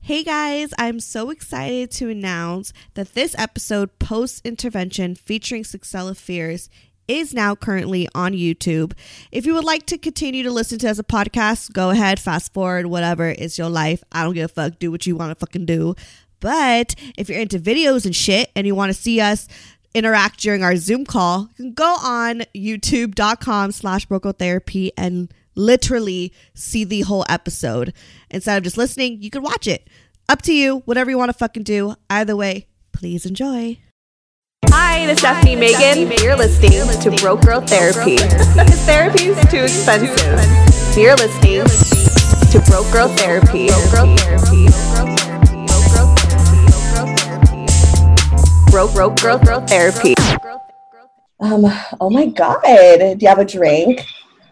Hey guys, I'm so excited to announce that this episode, Post Intervention, featuring Succella Fears, is now currently on YouTube. If you would like to continue to listen to as a podcast, go ahead, fast forward, whatever. It's your life. I don't give a fuck. Do what you want to fucking do. But if you're into videos and shit and you want to see us interact during our Zoom call, you can go on youtube.com slash brocotherapy and literally see the whole episode. Instead of just listening, you can watch it. Up to you, whatever you want to fucking do. Either way, please enjoy. Hi, this is Stephanie Megan. You're listening to Broke Girl Therapy. Because therapy is too expensive. You're listening to Broke Girl Therapy. Broke girl therapy. Broke Girl therapy. Broke Girl Therapy. Um, oh my god. Do you have a drink?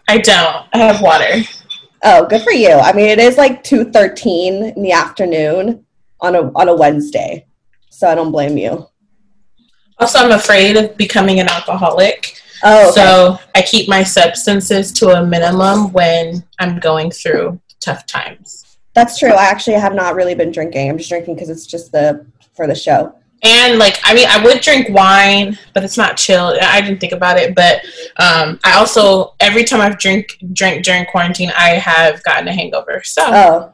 I don't. I have water. Oh, good for you. I mean it is like two thirteen in the afternoon on a on a Wednesday. So I don't blame you. Also, I'm afraid of becoming an alcoholic. Oh, okay. So I keep my substances to a minimum when I'm going through tough times. that's true. I actually have not really been drinking. I'm just drinking because it's just the for the show. And like, I mean, I would drink wine, but it's not chill. I didn't think about it, but um, I also every time I've drink drank during quarantine, I have gotten a hangover. So Oh.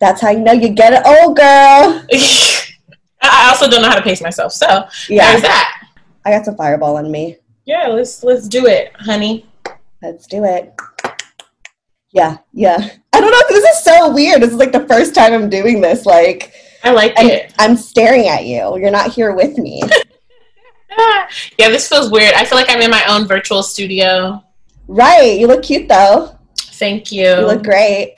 That's how you know you get it. Oh girl. I also don't know how to pace myself. So Yeah. there's that. I got some fireball on me. Yeah, let's let's do it, honey. Let's do it. Yeah, yeah. I don't know. This is so weird. This is like the first time I'm doing this. Like, I like and it. I'm staring at you. You're not here with me. Ah, yeah, this feels weird. I feel like I'm in my own virtual studio. right. You look cute though. Thank you. You look great.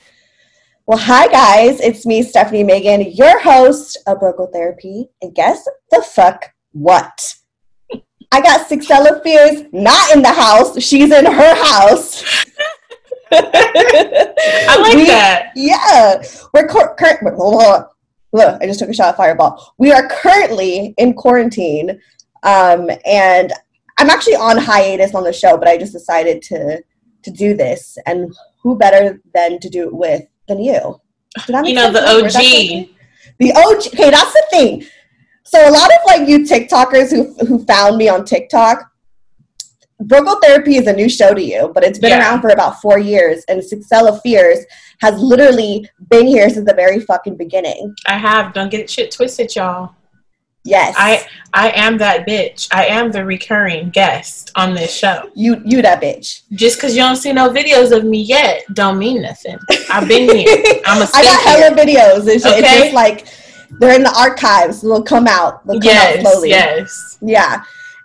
Well, hi guys. It's me, Stephanie Megan, your host of Broke Girl Therapy. And guess the fuck what? I got Succella Fears not in the house. She's in her house. I like We- that. Yeah, we're cur- current. Wait, Hold on. Look, I just took a shot of Fireball. We are currently in quarantine, um, and I'm actually on hiatus on the show, but I just decided to to do this, and who better than to do it with than you? Did I make You know, the OG. The OG. Okay, that's the thing. So a lot of like you TikTokers who who found me on TikTok, Broke Girl Therapy is a new show to you, but it's been Yeah. around for about four years, and Succella Fears has literally been here since the very fucking beginning. I have. Don't get shit twisted, y'all. Yes, I I am that bitch. I am the recurring guest on this show. you you that bitch. Just because you don't see no videos of me yet, don't mean nothing. I've been here. I'm a I got hella videos. It's, it's just like they're in the archives. They'll come out. They'll come out Yes, slowly. yes. Yeah.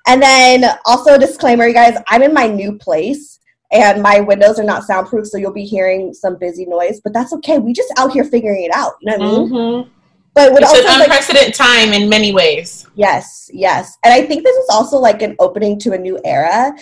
And then also a disclaimer, you guys, I'm in my new place and my windows are not soundproof, so you'll be hearing some busy noise, but that's okay. We just out here figuring it out. You know what I mean? hmm But It's also an is, like unprecedented time in many ways. yes, yes. And I think this is also like an opening to a new era.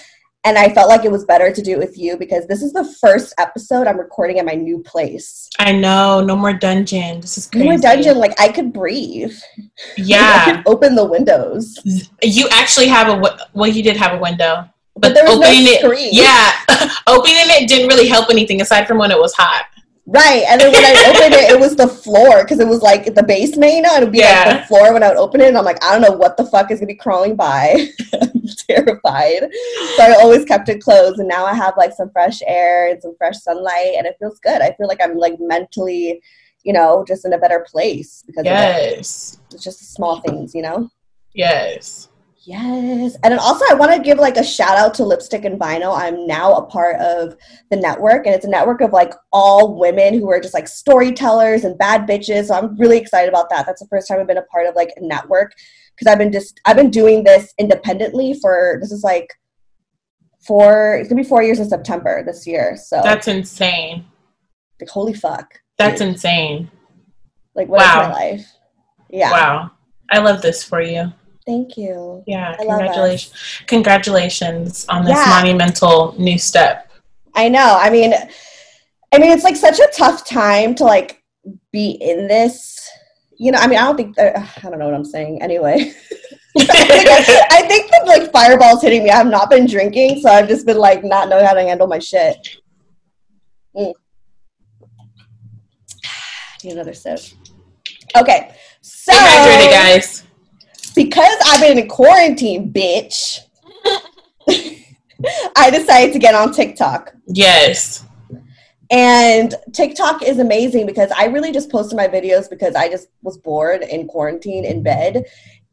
And I felt like it was better to do it with you because this is the first episode I'm recording at my new place. I know. No more dungeon. This is crazy. were dungeon, like I could breathe. yeah I Yeah. could open the windows. you actually have a well. You did have a window, But there was no opening it, yeah, opening it didn't really help anything aside from when it was hot. Right, and then when I opened it, it was the floor because it was like the basement, you know, it would be like the floor when I would open it. And I'm like, I don't know what the fuck is gonna be crawling by. Terrified, so I always kept it closed. And now I have like some fresh air and some fresh sunlight, and it feels good. I feel like I'm like mentally, you know, just in a better place because of. Yes, it's just small things, you know. yes. Yes. And then also I want to give like a shout out to Lipstick and Vinyl. I'm now a part of the network and it's a network of like all women who are just like storytellers and bad bitches. So I'm really excited about that. That's the first time I've been a part of like a network because I've been just I've been doing this independently for this is like four it's gonna be four years in September this year. So That's insane. like holy fuck. That's dude. insane. like what is wow. my life? Yeah. Wow. I love this for you. Thank you. Yeah. I Congratulations. Congratulations on this Yeah. monumental new step. I know. I mean, I mean, it's like such a tough time to like be in this. You know, I mean, I don't think uh, I don't know what I'm saying. Anyway, I, think, I think that like fireballs hitting me. I've not been drinking, so I've just been like not knowing how to handle my shit. Mm. Need another sip. Okay, so hydrated, guys. because I've been in quarantine, bitch. I decided to get on TikTok. Yes. And TikTok is amazing because I really just posted my videos because I just was bored in quarantine in bed.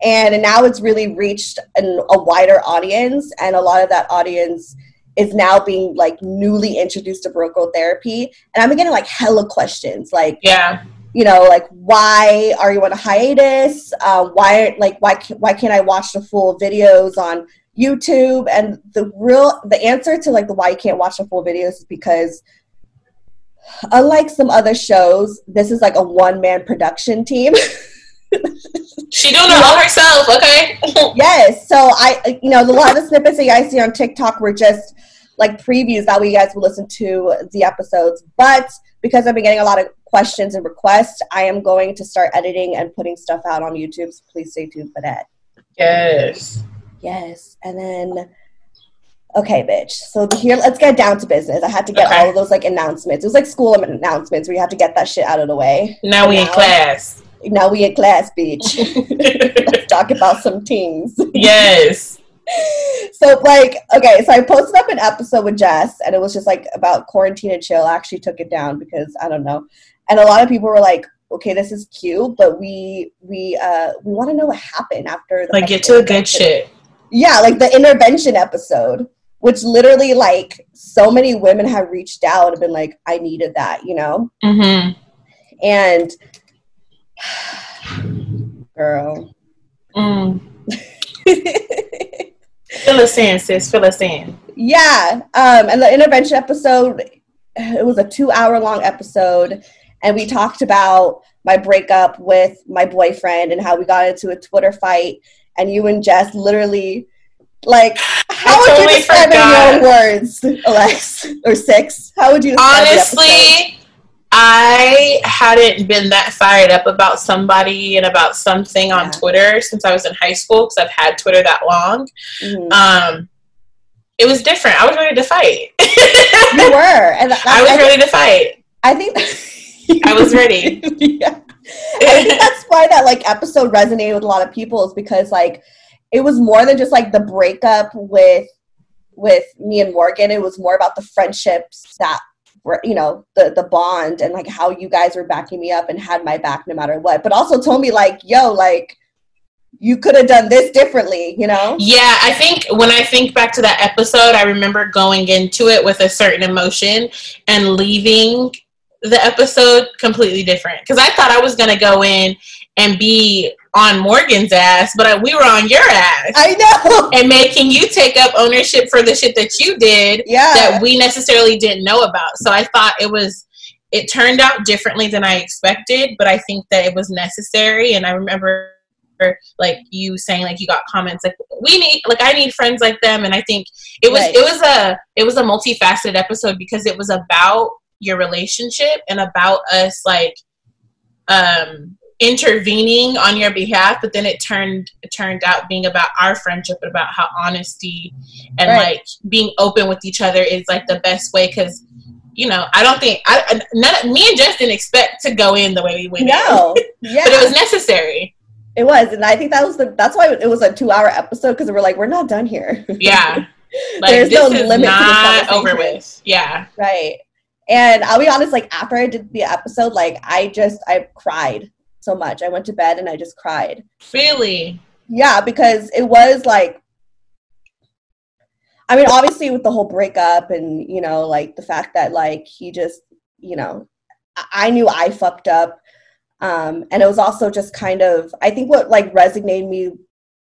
And now it's really reached an, a wider audience, and a lot of that audience is now being like newly introduced to girl therapy. And I'm getting like hella questions, like Yeah. you know, like why are you on a hiatus? Uh, why like why why can't I watch the full videos on YouTube? And the real the answer to like the why you can't watch the full videos is because unlike some other shows, this is like a one man production team. She doing it all herself, okay? yes, so I you know a lot of the snippets that you guys see on TikTok were just like previews that you guys will listen to the episodes. But because I've been getting a lot of questions and requests, I am going to start editing and putting stuff out on YouTube. So please stay tuned for that. yes. Yes, and then okay, bitch. So here, let's get down to business. I had to get Okay. all of those like announcements. It was like school announcements where you have to get that shit out of the way. Now we in class. Now we in class, bitch. let's talk about some things. yes. so like okay so i posted up an episode with jess and it was just like about quarantine and chill i actually took it down because i don't know and a lot of people were like okay this is cute but we we uh we want to know what happened after the Like get to the good shit. yeah like the intervention episode which literally like so many women have reached out and been like i needed that you know Mm-hmm. and girl Mm. Fill us in, sis. Fill us in. Yeah, um, and the intervention episode, it was a two hour long episode, and we talked about my breakup with my boyfriend and how we got into a Twitter fight, and you and Jess literally, like, how would totally you describe forgot. in your own words, Alex, or six? How would you describe the episode? Honestly, I hadn't been that fired up about somebody and about something on Yeah. Twitter since I was in high school because I've had Twitter that long. Mhm. Um, it was different. I was ready to fight. you were, and that, I was I, ready to fight. I think I was ready. yeah. I think that's why that like episode resonated with a lot of people is because like it was more than just like the breakup with with me and Morgan. It was more about the friendships that were you know the the bond and like how you guys were backing me up and had my back no matter what. But also told me like yo like you could have done this differently. You know. Yeah, I think when I think back to that episode, I remember going into it with a certain emotion and leaving the episode completely different. Because I thought I was going to go in and be on Morgan's ass, but we were on your ass I know. and making you take up ownership for the shit that you did Yeah. that we necessarily didn't know about. So I thought it was. It turned out differently than I expected, but I think that it was necessary. And I remember like you saying like you got comments like we need like I need friends like them and I think it was Right. it was a it was a multifaceted episode because it was about your relationship and about us like um intervening on your behalf but then it turned it turned out being about our friendship and about how honesty and Right. like being open with each other is like the best way because you know i don't think i none me and justin expect to go in the way we went. No. Yeah. but it was necessary It was, and I think that was the. That's why it was a two-hour episode because we're like, we're not done here. Yeah. Like There's this no is limit not over with. Yeah. Right. And I'll be honest, like after I did the episode, like I just I cried so much. I went to bed and I just cried. Really? yeah, because it was like I mean, obviously with the whole breakup and, you know, like the fact that like he just, you know, I, I knew I fucked up. Um, and it was also just kind of I think what like resonated me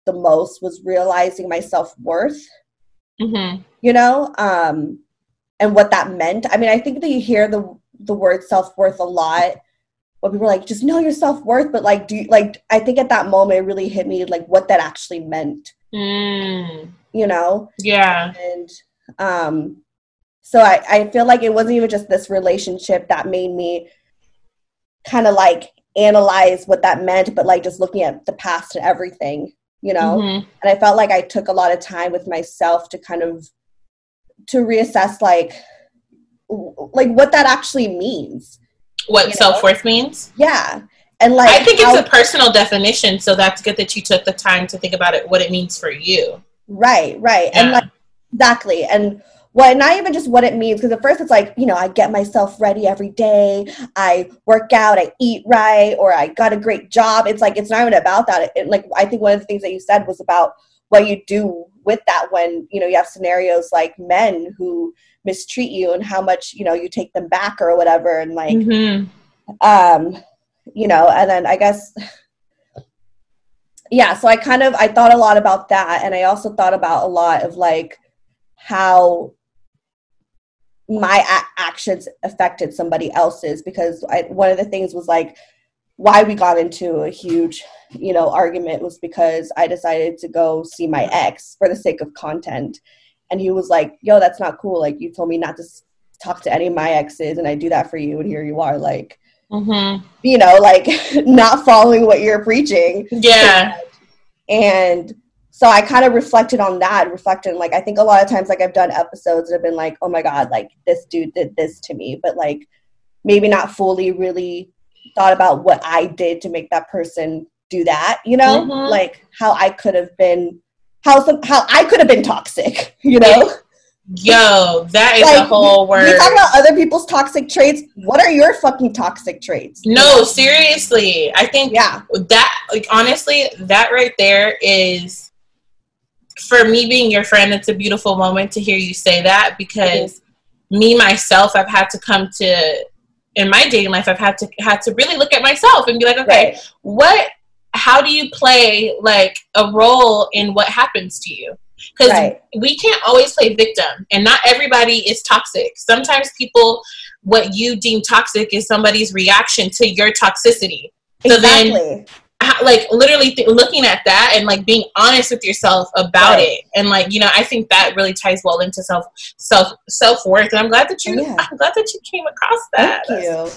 the most was realizing my self worth. Mm-hmm. You know, um, and what that meant. I mean, I think that you hear the the word self worth a lot. But people are like, just know your self worth. But like, do you, like I think at that moment it really hit me like what that actually meant. Mm. You know? Yeah. And um, so I I feel like it wasn't even just this relationship that made me kind of like analyze what that meant, but like just looking at the past and everything, you know. Mhm. And I felt like I took a lot of time with myself to kind of to reassess like like what that actually means. What self worth means? Yeah. And like I think how- it's a personal definition, so that's good that you took the time to think about it, what it means for you. Right, right. And like exactly. And what not even just what it means, because at first it's like, you know, I get myself ready every day, I work out, I eat right, or I got a great job. It's like it's not even about that. It, like I think one of the things that you said was about what you do with that when, you know, you have scenarios like men who mistreat you and how much, you know, you take them back or whatever and like Mhm. um you know and then i guess yeah so i kind of i thought a lot about that and i also thought about a lot of like how my a- actions affected somebody else's because I, one of the things was like why we got into a huge you know argument was because i decided to go see my ex for the sake of content and he was like yo that's not cool like you told me not to talk to any of my exes and i do that for you and here you are like Mhm. you know, like not following what you're preaching. Yeah. And so I kind of reflected on that, reflected like I think a lot of times like I've done episodes that have been like, oh my God, like this dude did this to me, but like maybe not fully really thought about what I did to make that person do that, you know? Mhm. Like how I could have been how some how I could have been toxic, you know? Yo, that is like, a whole word. we talk about other people's toxic traits. What are your fucking toxic traits? no, seriously. I think Yeah. that like honestly, that right there is for me being your friend, it's a beautiful moment to hear you say that because me myself I've had to come to in my dating life I've had to had to really look at myself and be like, okay, Right. what how do you play like a role in what happens to you? Because Right. we can't always play victim and not everybody is toxic. Sometimes people what you deem toxic is somebody's reaction to your toxicity. So then Exactly. how- like literally th- looking at that and like being honest with yourself about Right. it and like you know i think that really ties well into self self self-worth and i'm glad that you oh, Yeah. i'm glad that you came across that Thank you.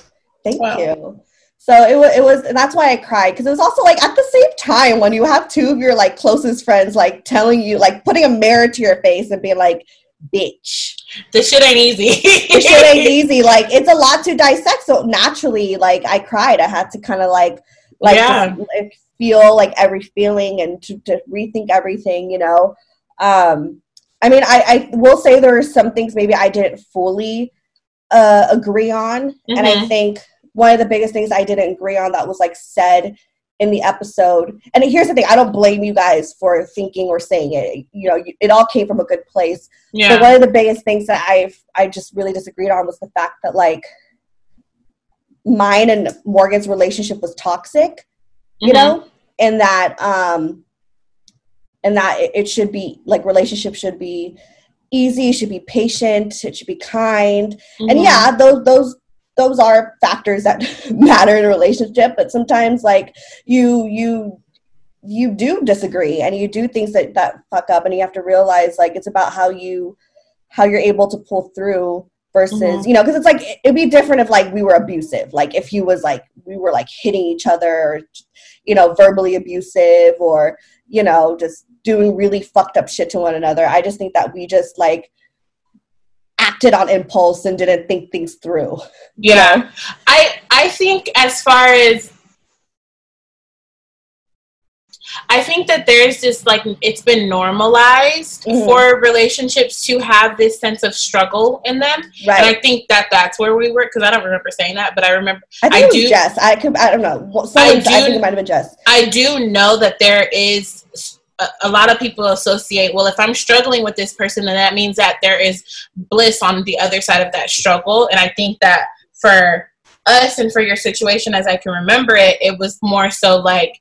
Thank Wow. you. So it was, it was, and that's why I cried because it was also like at the same time when you have two of your like closest friends like telling you, like putting a mirror to your face and being like, bitch, this shit ain't easy this shit ain't easy. Like it's a lot to dissect. So naturally, like I cried. I had to kind of like, like Yeah. feel like every feeling and to, to rethink everything, you know? Um, I mean, I, I will say there are some things maybe I didn't fully uh, agree on. And I Mhm. think one of the biggest things I didn't agree on that was like said in the episode. And here's the thing I don't blame you guys for thinking or saying it. You know, you- it all came from a good place. But one of the biggest things that I've I just really disagreed on was the fact that like mine and Morgan's relationship was toxic, you Mhm. know, and that um and that it, it should be like relationship should be easy, should be patient, it should be kind. And Mhm. yeah, those those those are factors that matter in a relationship, but sometimes like you you you do disagree and you do things that that fuck up and you have to realize like it's about how you how you're able to pull through versus Mhm. you know because it's like it'd be different if like we were abusive like if he was like we were like hitting each other or you know verbally abusive or you know just doing really fucked up shit to one another i just think that we just like acted on impulse and didn't think things through. Yeah. I i think as far as I think that there's just like it's been normalized Mhm. for relationships to have this sense of struggle in them, and I think that that's where we were because I don't remember saying that, but I remember i think I it was do- jess. I could i don't know. Someone- I, do- think it might have been jess. I do know that there is a, lot of people associate well if i'm struggling with this person then that means that there is bliss on the other side of that struggle. And i think that for us and for your situation as i can remember it it was more so like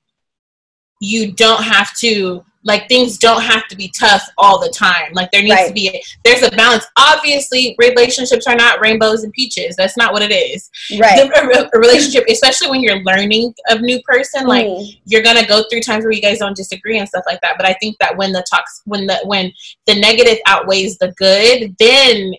you don't have to like things don't have to be tough all the time like there needs Right. to be a, there's a balance obviously relationships are not rainbows and peaches that's not what it is Right. the, a relationship especially when you're learning a new person like Mm. you're gonna go through times where you guys don't disagree and stuff like that but i think that when the talks when the when the negative outweighs the good then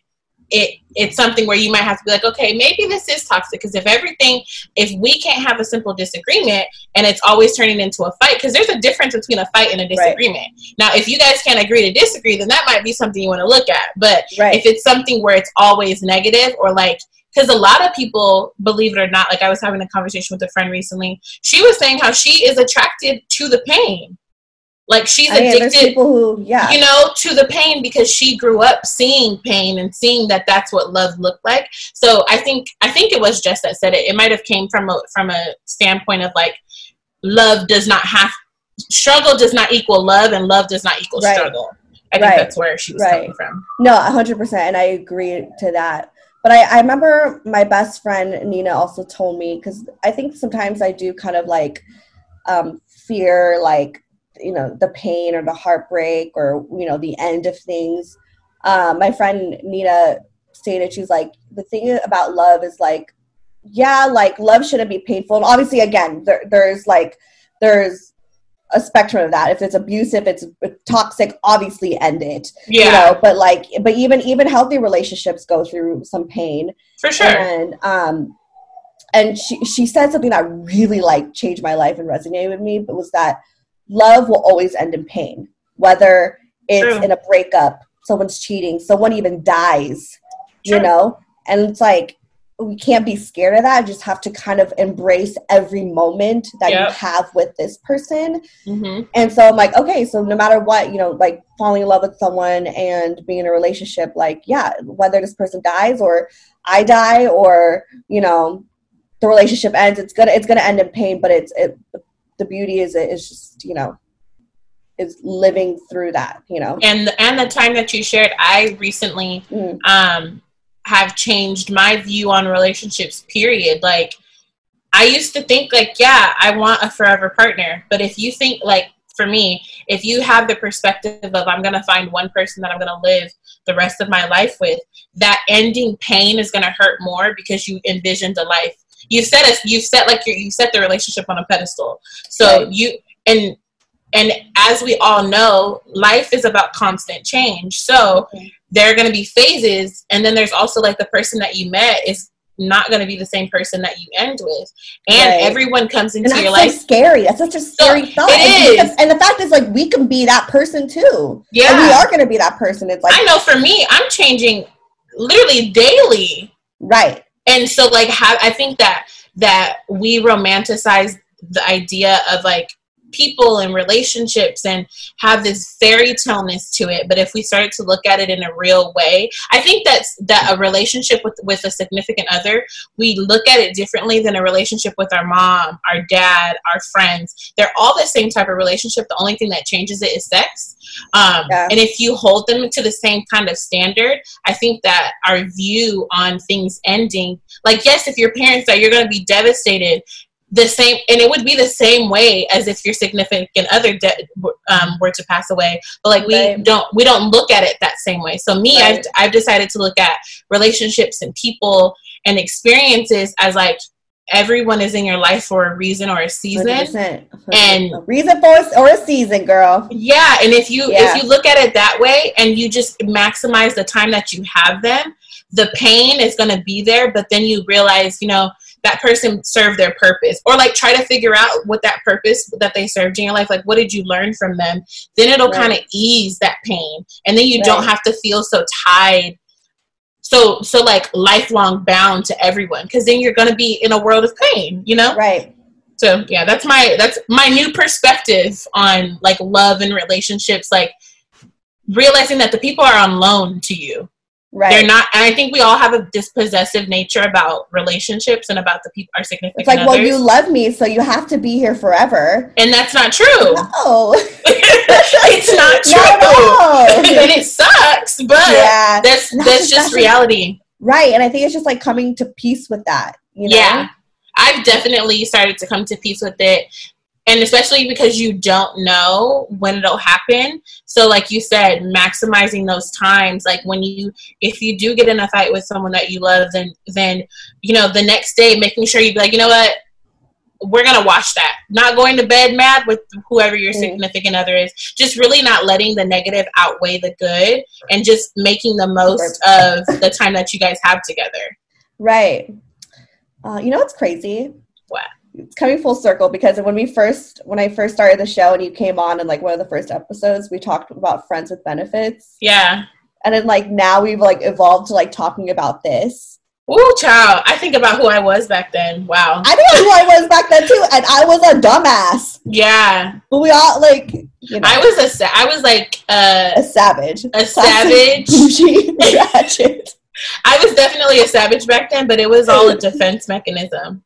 it it's something where you might have to be like okay maybe this is toxic because if everything if we can't have a simple disagreement and it's always turning into a fight because there's a difference between a fight and a disagreement. Now if you guys can't agree to disagree then that might be something you want to look at. But Right. if it's something where it's always negative or like because a lot of people believe it or not like i was having a conversation with a friend recently. She was saying how she is attracted to the pain like she's I mean, addicted people who, yeah. you know to the pain because she grew up seeing pain and seeing that that's what love looked like so i think i think it was Jess that said it it might have came from a from a standpoint of like love does not have struggle does not equal love and love does not equal Right. struggle i think Right. that's where she was Right. coming from No, hundred percent, and I agree to that. But I, I remember my best friend Nina also told me because I think sometimes I do kind of like um, fear like you know the pain or the heartbreak or you know the end of things. Um, my friend Nina stated she's like the thing about love is like yeah like love shouldn't be painful. And obviously again there, there's like there's a spectrum of that. If it's abusive it's toxic obviously end it yeah. you know? But like but even even healthy relationships go through some pain. For sure. And um and she she said something that really like changed my life and resonated with me but was that love will always end in pain whether it's True. in a breakup someone's cheating someone even dies you know? And it's like we can't be scared of that. Just have to kind of embrace every moment that Yep. you have with this person. Hmm and so I'm like, okay, so no matter what, you know, like falling in love with someone and being in a relationship, like, yeah, whether this person dies or I die or, you know, the relationship ends, it's gonna it's gonna end in pain, but it's it the beauty is it is just, you know, is living through that, you know. and and the time that you shared i recently Mm. um have changed my view on relationships period like i used to think like yeah i want a forever partner but if you think like for me if you have the perspective of i'm going to find one person that i'm going to live the rest of my life with that ending pain is going to hurt more because you envisioned a life you've set us you've set like you set the relationship on a pedestal so Right. you and and as we all know life is about constant change so Okay. there are going to be phases and then there's also like the person that you met is not going to be the same person that you end with and Right. everyone comes into your so life scary. That's such a scary thought. it and, is. because- and the fact is, like, we can be that person too. Yeah. And we are going to be that person. It's like, i know for me i'm changing literally daily right. And so like how i think that that we romanticize the idea of like people and relationships and have this fairy taleness to it. But if we started to look at it in a real way i think that's that a relationship with with a significant other we look at it differently than a relationship with our mom our dad our friends. They're all the same type of relationship. The only thing that changes it is sex. Um, Yeah. and if you hold them to the same kind of standard i think that our view on things ending like yes if your parents die you're going to be devastated the same and it would be the same way as if your significant other de- um, were to pass away but like we Right. don't we don't look at it that same way so me Right. I've, I've decided to look at relationships and people and experiences as like everyone is in your life for a reason or a season 100%. And- a reason for a, or a season, girl. yeah and if you Yeah. if you look at it that way and you just maximize the time that you have them the pain is going to be there but then you realize you know that person served their purpose or like try to figure out what that purpose that they served in your life like what did you learn from them then it'll Right. kind of ease that pain and then you don't have to feel so tied so so like lifelong bound to everyone because then you're going to be in a world of pain you know Right. so yeah that's my that's my new perspective on like love and relationships like realizing that the people are on loan to you right. They're not, and I think we all have a dispossessive nature about relationships and about the people, our significant It's like, others. well, you love me, so you have to be here forever. and that's not true. No, it's not true, no. and it sucks. But Yeah. that's Not that's just just reality. right. And I think it's just like coming to peace with that. You know? Yeah. I've definitely started to come to peace with it. And especially because you don't know when it'll happen. So like you said, maximizing those times, like when you if you do get in a fight with someone that you love, then then you know, the next day making sure you be like, you know what? We're gonna watch that. Not going to bed mad with whoever your Mm. significant other is. Just really not letting the negative outweigh the good and just making the most of the time that you guys have together. Right. Uh, you know what's crazy? It's coming full circle because when we first, when I first started the show and you came on in like one of the first episodes, we talked about friends with benefits, Yeah. and then like now we've like evolved to like talking about this. Ooh, child. I think about who I was back then. Wow. I know who I was back then too, and I was a dumbass. Yeah. But we all like, you know, I was a sa- I was like uh, a savage, a savage. bougie, ratchet. I was definitely a savage back then, but it was all a defense mechanism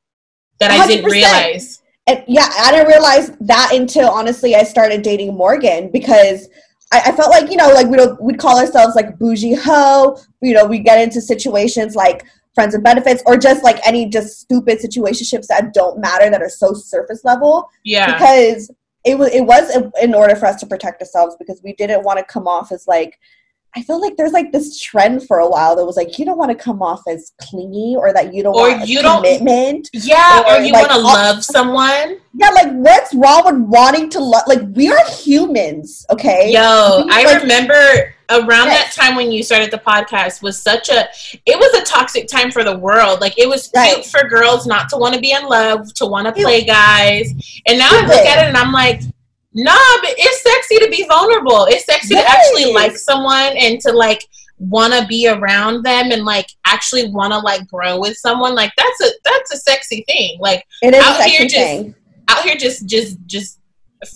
that I didn't realize. and yeah, I didn't realize that until honestly I started dating Morgan because I, I felt like you know like we would we'd call ourselves like bougie hoe. You know, we get into situations like friends and benefits or just like any just stupid situationships that don't matter that are so surface level Yeah. because it was it was in order for us to protect ourselves because we didn't want to come off as like I feel like there's like this trend for a while that was like you don't want to come off as clingy or that you don't Or want you don't- commitment. yeah, or or, you like, want to love someone. Yeah, like what's wrong with wanting to love? Like we are humans, okay? Yo, We, I like, remember around Yes. that time when you started the podcast was such a it was a toxic time for the world. Like it was Right. cute for girls not to want to be in love, to want to play guys. And now I look at it and I'm like, nah, but it's sexy to be vulnerable. It's sexy to actually like someone and to like want to be around them and like actually want to like grow with someone. Like that's a that's a sexy thing. Like It is a out sexy here just- thing. out here just just just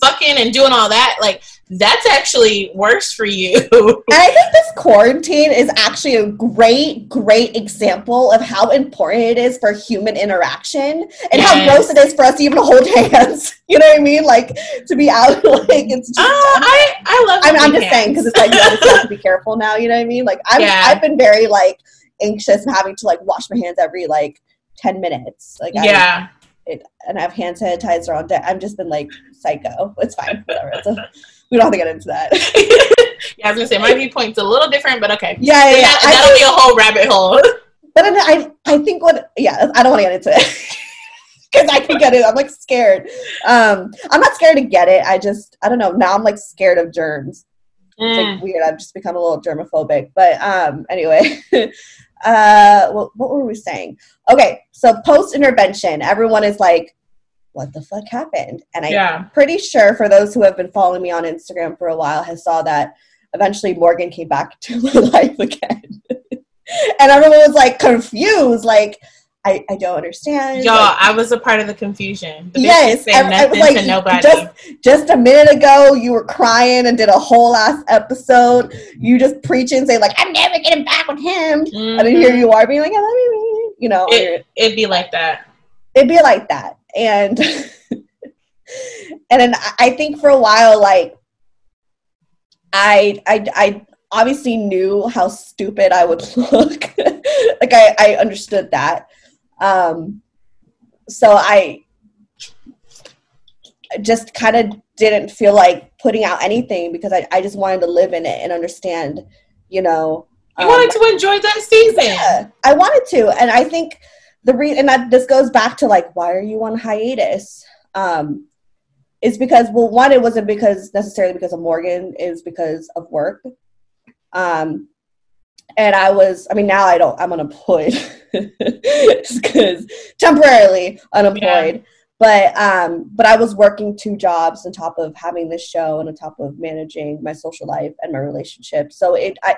fucking and doing all that like that's actually worse for you And I think this quarantine is actually a great, great example of how important it is for human interaction and how Yes. gross it is for us to even hold hands. You know what I mean? Like to be out, like it's just. uh, i i love I'm holding just saying because it's like you have to be careful now. You know what I mean? Like I'm, Yeah. I've been very like anxious and having to like wash my hands every like ten minutes. Like I, yeah it, and I have hand sanitizer on deck. I've just been like psycho. It's fine, whatever. It's a, we don't have to get into that. yeah i was gonna say my viewpoint's a little different but okay yeah, yeah, yeah. that, that'll think- be a whole rabbit hole but I, I think what, yeah, I don't want to get into it because I can get it. I'm like scared. Um, I'm not scared to get it. I just, I don't know. Now I'm like scared of germs. It's Mm. like weird. I've just become a little germophobic. But um, anyway, uh, what, what were we saying? Okay, so post intervention, everyone is like, "What the fuck happened?" And I'm yeah pretty sure for those who have been following me on Instagram for a while has saw that eventually Morgan came back to my life again, and everyone was like confused, like. I, I don't understand. y'all like, i was a part of the confusion the Yes, I- I was like, to nobody just- just a minute ago you were crying and did a whole ass episode. You just preaching, saying like, "I'm never getting back with him," and then here you are being like, "I love you," you know. it, it'd be like that it'd be like that, and and then I- think for a while, like, I I I obviously knew how stupid I would look. like I I understood that. Um, so I just kind of didn't feel like putting out anything because I, I just wanted to live in it and understand, you know. you um, wanted to enjoy that season yeah, I wanted to, and I think the reason and that this goes back to like why are you on hiatus? Um, is because well, one, it wasn't because necessarily because of Morgan, is because of work. Um, and I was, I mean, now I don't, I'm unemployed because temporarily unemployed. But um, but I was working two jobs on top of having this show and on top of managing my social life and my relationship. So it, I,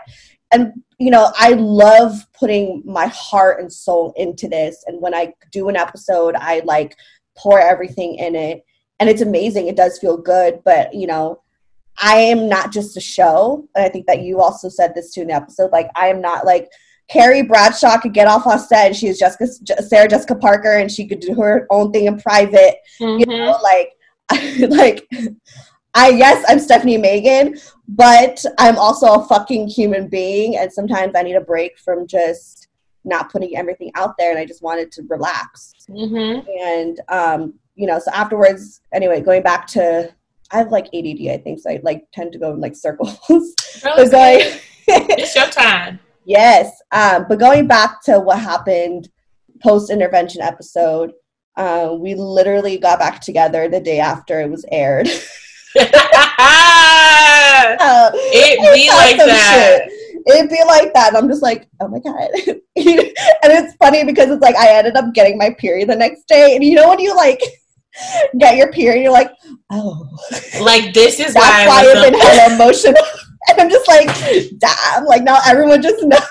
and you know, I love putting my heart and soul into this. And when I do an episode, I like pour everything in it, and it's amazing. It does feel good, but you know, I am not just a show. And I think that you also said this too in the episode. Like, I am not like Carrie Bradshaw could get off on set and she is Jessica, Sarah Jessica Parker and she could do her own thing in private. Mm-hmm. You know, like, like, I, yes, I'm Stephanie Megan, but I'm also a fucking human being. And sometimes I need a break from just not putting everything out there. And I just wanted to relax. Mm-hmm. And, um, you know, so afterwards, anyway, going back to I have like ADD, I think, so I like tend to go in like circles. Really? going, it's your time. Yes, um, but going back to what happened post intervention episode, uh, we literally got back together the day after it was aired. uh, it be like that. Shit. It'd be like that. And I'm just like, oh my God. and it's funny because it's like I ended up getting my period the next day. And you know when you like get your period, you're like, oh. Like this is That's why, why I've been hella emotional. and I'm just like, damn. Like now everyone just knows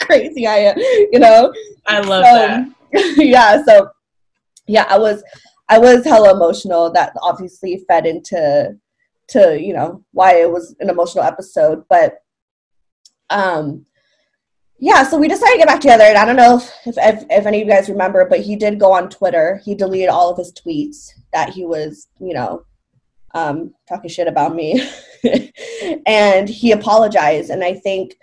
crazy I am, you know? I love so, that. yeah, so yeah, I was I was hella emotional. That obviously fed into to, you know, why it was an emotional episode. But um yeah, so we decided to get back together, and I don't know if, if, if any of you guys remember, but he did go on Twitter. He deleted all of his tweets that he was, you know, um, talking shit about me, and he apologized. And I think,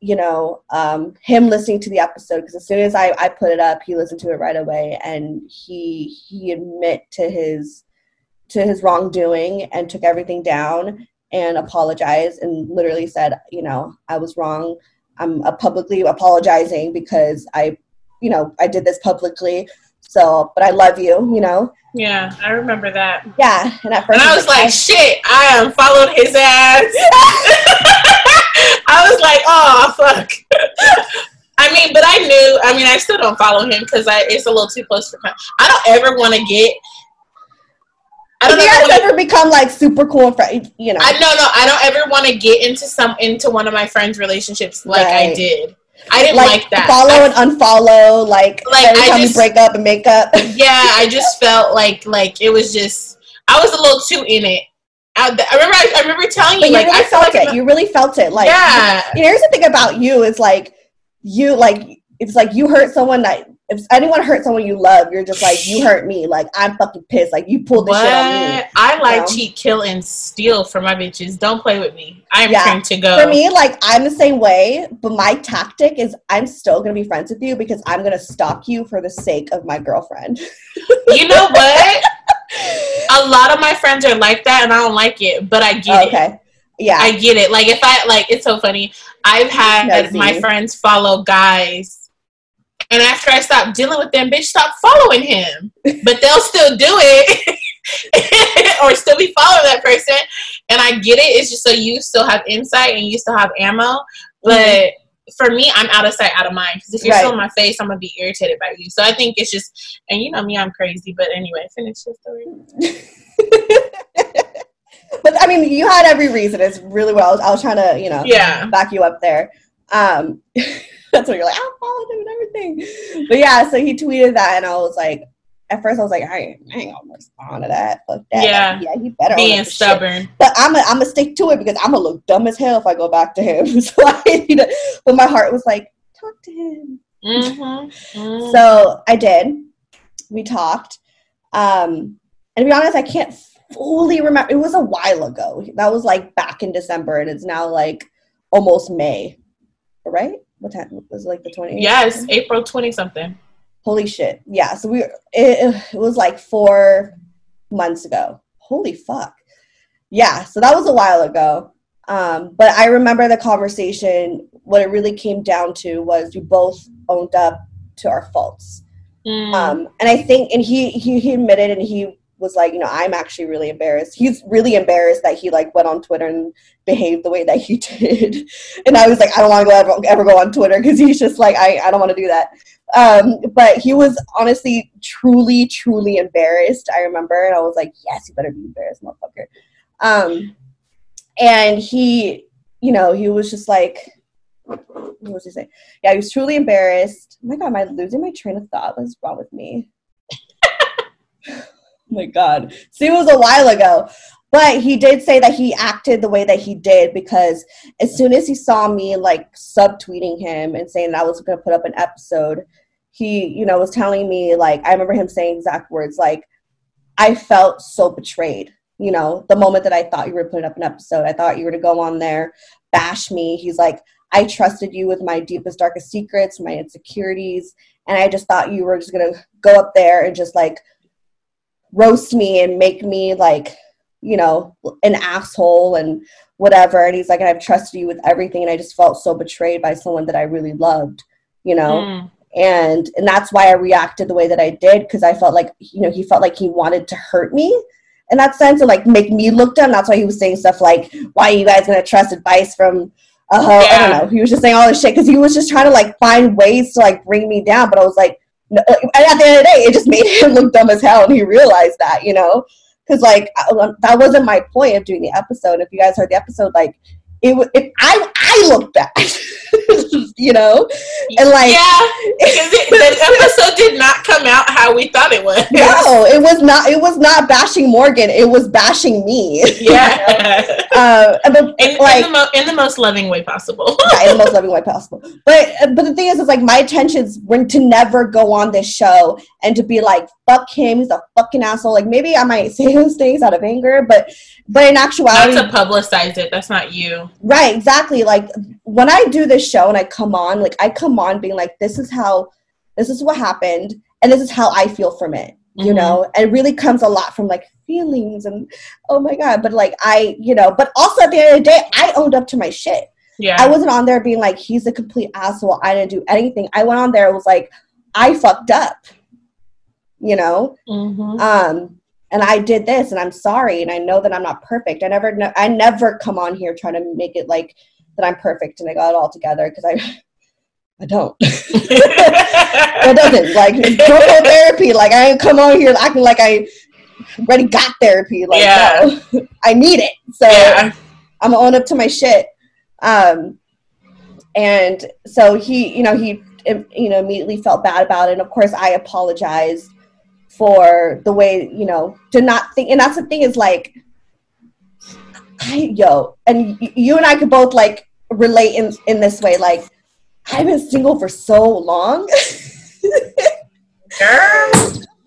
you know, um, him listening to the episode because as soon as I, I put it up, he listened to it right away, and he he admit to his to his wrongdoing and took everything down and apologized and literally said, you know, I was wrong I'm uh, publicly apologizing because I, you know, I did this publicly. So, but I love you, you know. Yeah, I remember that. Yeah, and at first, and I was like, I, "Shit, I um, am unfollowed his ass." I was like, "Oh fuck." I mean, but I knew. I mean, I still don't follow him because it's a little too close for. I don't ever want to get I don't you guys ever become like super cool friends, you know. I no no, I don't ever want to get into some into one of my friends' relationships like right. I did. I didn't like, like that. Follow I, and unfollow, like, like every I time just, you break up and make up. yeah, I just felt like like it was just I was a little too in it. I, I remember I, I, remember telling you, you like really I felt like it. You really felt it. Like yeah. Here's the thing about you is like you like it's like you hurt someone that if anyone hurt someone you love, you're just like, you hurt me. Like, I'm fucking pissed. Like, you pulled this shit on me. I like know? cheat, kill, and steal for my bitches. Don't play with me. I'm yeah. trying to go. For me, like, I'm the same way, but my tactic is I'm still going to be friends with you because I'm going to stalk you for the sake of my girlfriend. you know what? A lot of my friends are like that, and I don't like it, but I get okay. it. Yeah. I get it. Like, if I, like, it's so funny. I've had my friends follow guys and after I stopped dealing with them, bitch, stop following him. But they'll still do it or still be following that person. And I get it. It's just so you still have insight and you still have ammo. But mm-hmm. for me, I'm out of sight, out of mind. Because if you're right. still in my face, I'm gonna be irritated by you. So I think it's just, and you know me, I'm crazy. But anyway, finish your story. but I mean, you had every reason. It's really well. I was trying to, you know, yeah, back you up there. Um, that's what you're like, I followed him and everything. But yeah, so he tweeted that, and I was like, at first I was like, I ain't, I ain't gonna respond to that. Fuck that. Yeah, like, yeah, he better being stubborn. Shit. But I'm a, I'm gonna stick to it because I'm gonna look dumb as hell if I go back to him. so I, you know, but my heart was like, talk to him. Mm-hmm. Mm-hmm. So I did. We talked. Um, and to be honest, I can't fully remember. It was a while ago. That was like back in December, and it's now like almost May, right? What time was it like the 20th? Yes, April 20 something. Holy shit. Yeah, so we it, it was like 4 months ago. Holy fuck. Yeah, so that was a while ago. Um, but I remember the conversation. What it really came down to was we both owned up to our faults. Mm. Um, and I think, and he, he he admitted, and he was like, you know, I'm actually really embarrassed. He's really embarrassed that he like went on Twitter and behaved the way that he did. and I was like, I don't want to ever, ever go on Twitter because he's just like, I, I don't want to do that. Um, but he was honestly truly, truly embarrassed. I remember, and I was like, yes, you better be embarrassed, motherfucker. Um, and he, you know, he was just like, what was he saying? Yeah, he was truly embarrassed. Oh my god, am I losing my train of thought? What is wrong with me? Oh my god. See, it was a while ago. but he did say that he acted the way that he did because as soon as he saw me like subtweeting him and saying that I was going to put up an episode, he, you know, was telling me like I remember him saying exact words like I felt so betrayed. You know, the moment that I thought you were putting up an episode, I thought you were to go on there, bash me. He's like, I trusted you with my deepest, darkest secrets, my insecurities, and I just thought you were just gonna go up there and just like roast me and make me like you know, an asshole and whatever. And he's like, I've trusted you with everything. And I just felt so betrayed by someone that I really loved, you know? Mm. And, and that's why I reacted the way that I did. Cause I felt like, you know, he felt like he wanted to hurt me in that sense and like make me look dumb. That's why he was saying stuff like, why are you guys to trust advice from uh, yeah. I don't know. He was just saying all this shit because he was just trying to like find ways to like bring me down. But I was like, at the end of the day, it just made him look dumb as hell, and he realized that, you know because like that wasn't my point of doing the episode. If you guys heard the episode, like it, it I I looked bad, you know, and like yeah, because the episode did not come out how we thought it would. No, it was not. It was not bashing Morgan. It was bashing me. Yeah, you know? uh, but, in, like, in the, mo- in, the most loving way possible. yeah, in the most loving way possible. But but the thing is, is like my intentions were to never go on this show and to be like, fuck him, he's a fucking asshole. Like maybe I might say those things out of anger, but but in actuality, not to publicize it. That's not you. Right, exactly. Like when I do this show and I come on, like I come on being like, this is how, this is what happened, and this is how I feel from it. You mm-hmm. know, and it really comes a lot from like feelings and oh my god. But like I, you know, but also at the end of the day, I owned up to my shit. Yeah. I wasn't on there being like, he's a complete asshole. I didn't do anything. I went on there. It was like, I fucked up. You know. Mm-hmm. Um and I did this and I'm sorry and I know that I'm not perfect. I never I never come on here trying to make it like that I'm perfect and I got it all together because I I don't. it doesn't like go therapy. Like I ain't come on here acting like I already got therapy. Like yeah. no, I need it. So yeah. I'm gonna up to my shit. Um, and so he, you know, he, you know, immediately felt bad about it. And of course, I apologized for the way you know to not think and that's the thing is like I, yo and you and i could both like relate in in this way like i've been single for so long.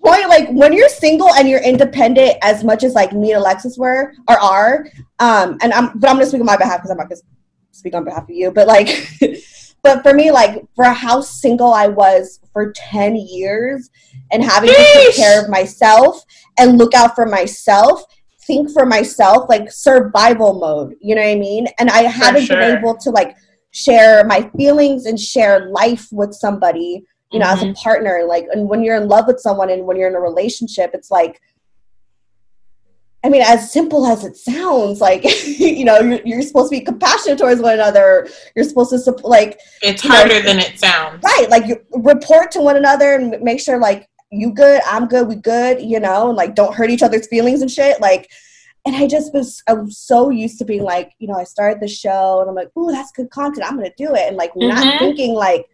Point like when you're single and you're independent as much as like me and alexis were or are um and i'm but i'm gonna speak on my behalf because i'm not gonna speak on behalf of you but like but for me like for how single i was for 10 years and having to take care of myself and look out for myself think for myself like survival mode you know what i mean and i haven't sure. been able to like share my feelings and share life with somebody you know mm-hmm. as a mm-hmm. partner like and when you're in love with someone and when you're in a relationship it's like I mean, as simple as it sounds, like you know, you're, you're, supposed to be compassionate towards one another. You're supposed to support, like. It's harder know, than it sounds. Right, like you report to one another and make sure like you good, I'm good, we good, you know, and like don't hurt each other's feelings and shit. Like, and I just was, I'm so used to being like, you know, I started the show and I'm like, ooh, that's good content. I'm gonna do it, and like mm-hmm. not thinking like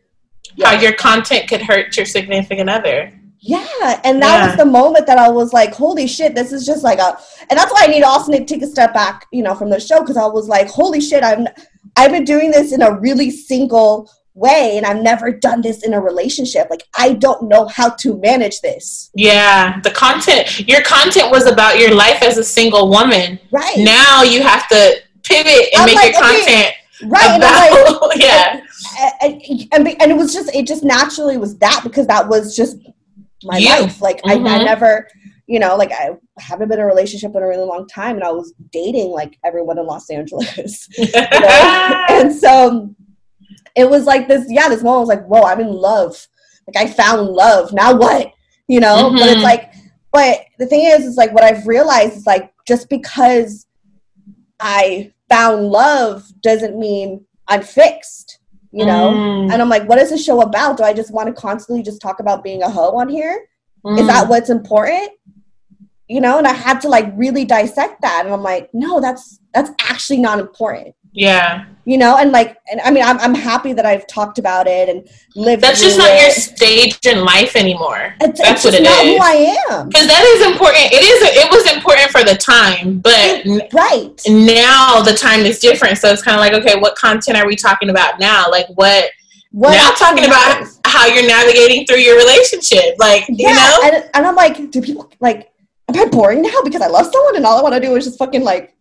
yeah. how your content could hurt your significant other. Yeah, and that yeah. was the moment that I was like, "Holy shit, this is just like a," and that's why I need also to take a step back, you know, from the show because I was like, "Holy shit, I'm, I've been doing this in a really single way and I've never done this in a relationship. Like I don't know how to manage this. Yeah, the content your content was about your life as a single woman. Right. Now you have to pivot and I'm make like, your okay, content right about, like, yeah. And, and, and, it was just it just naturally was that because that was just my you. life. Like mm-hmm. I, I mm-hmm. never you know, like I haven't been in a relationship in a really long time and I was dating like everyone in Los Angeles. you know? and so it was like this, yeah, this moment was like, whoa, I'm in love. Like I found love. Now what? You know? Mm-hmm. But it's like, but the thing is, is like what I've realized is like just because I found love doesn't mean I'm fixed. You know? Mm. And I'm like, what is the show about? Do I just want to constantly just talk about being a hoe on here? Mm. Is that mm. what's important? You know, and I had to like really dissect that. And I'm like, no, that's that's actually not important Yeah. You know, and like, and I mean, I'm, I'm happy that I've talked about it and lived. That's just not your stage in life anymore. It's, That's it's what just it not is. who I am. Because that is important. It is. It was important for the time, but n- Right. now the time is different. So it's kind of like, okay, what content are we talking about now? Like what? What now talking about matters. how you're navigating through your relationship. Like yeah, you know. and, and I'm like, do people like? Am I boring now because I love someone and all I want to do is just fucking like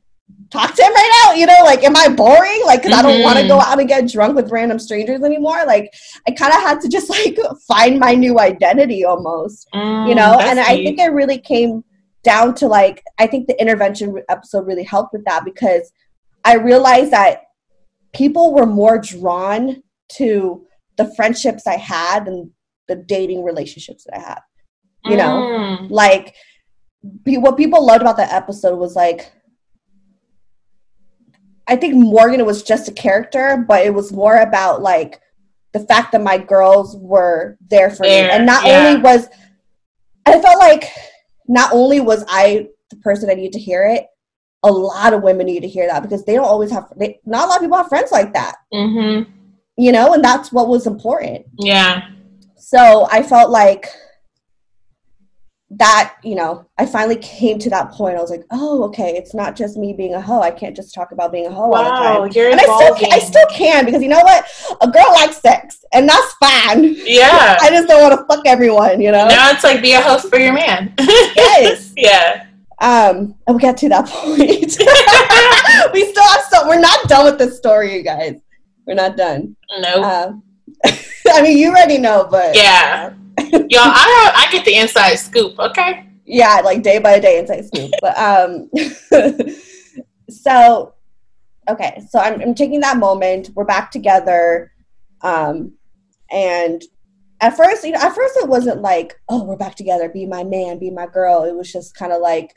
talk to him right now? You know, like, am I boring? Like, because I don't want to go out and get drunk with random strangers anymore. Like, I kind of had to just like find my new identity almost, Mm, you know. And I think it really came down to like, I think the intervention episode really helped with that because I realized that people were more drawn to the friendships I had and the dating relationships that I had you know Mm. like pe- what people loved about that episode was like i think morgan was just a character but it was more about like the fact that my girls were there for There, me and not yeah. only was i felt like not only was i the person that needed to hear it a lot of women need to hear that because they don't always have they, not a lot of people have friends like that Mhm. you know and that's what was important Yeah. so I felt like that, you know, I finally came to that point. I was like, oh, okay, it's not just me being a hoe. I can't just talk about being a hoe all the Wow, time. you're and I still, can, I still can because you know what? A girl likes sex, and that's fine. Yeah. I just don't want to fuck everyone, you know. now it's like be a host for your man. yes. yeah. Um, and we got to that point. we still have some. We're not done with this story, you guys. We're not done. Nope. Um, I mean, you already know, but yeah. Y'all, I I get the inside scoop. Okay. yeah, like day by day inside scoop. but um, so okay, so I'm, I'm taking that moment. We're back together, um, and at first, you know, at first it wasn't like, oh, we're back together, be my man, be my girl. It was just kind of like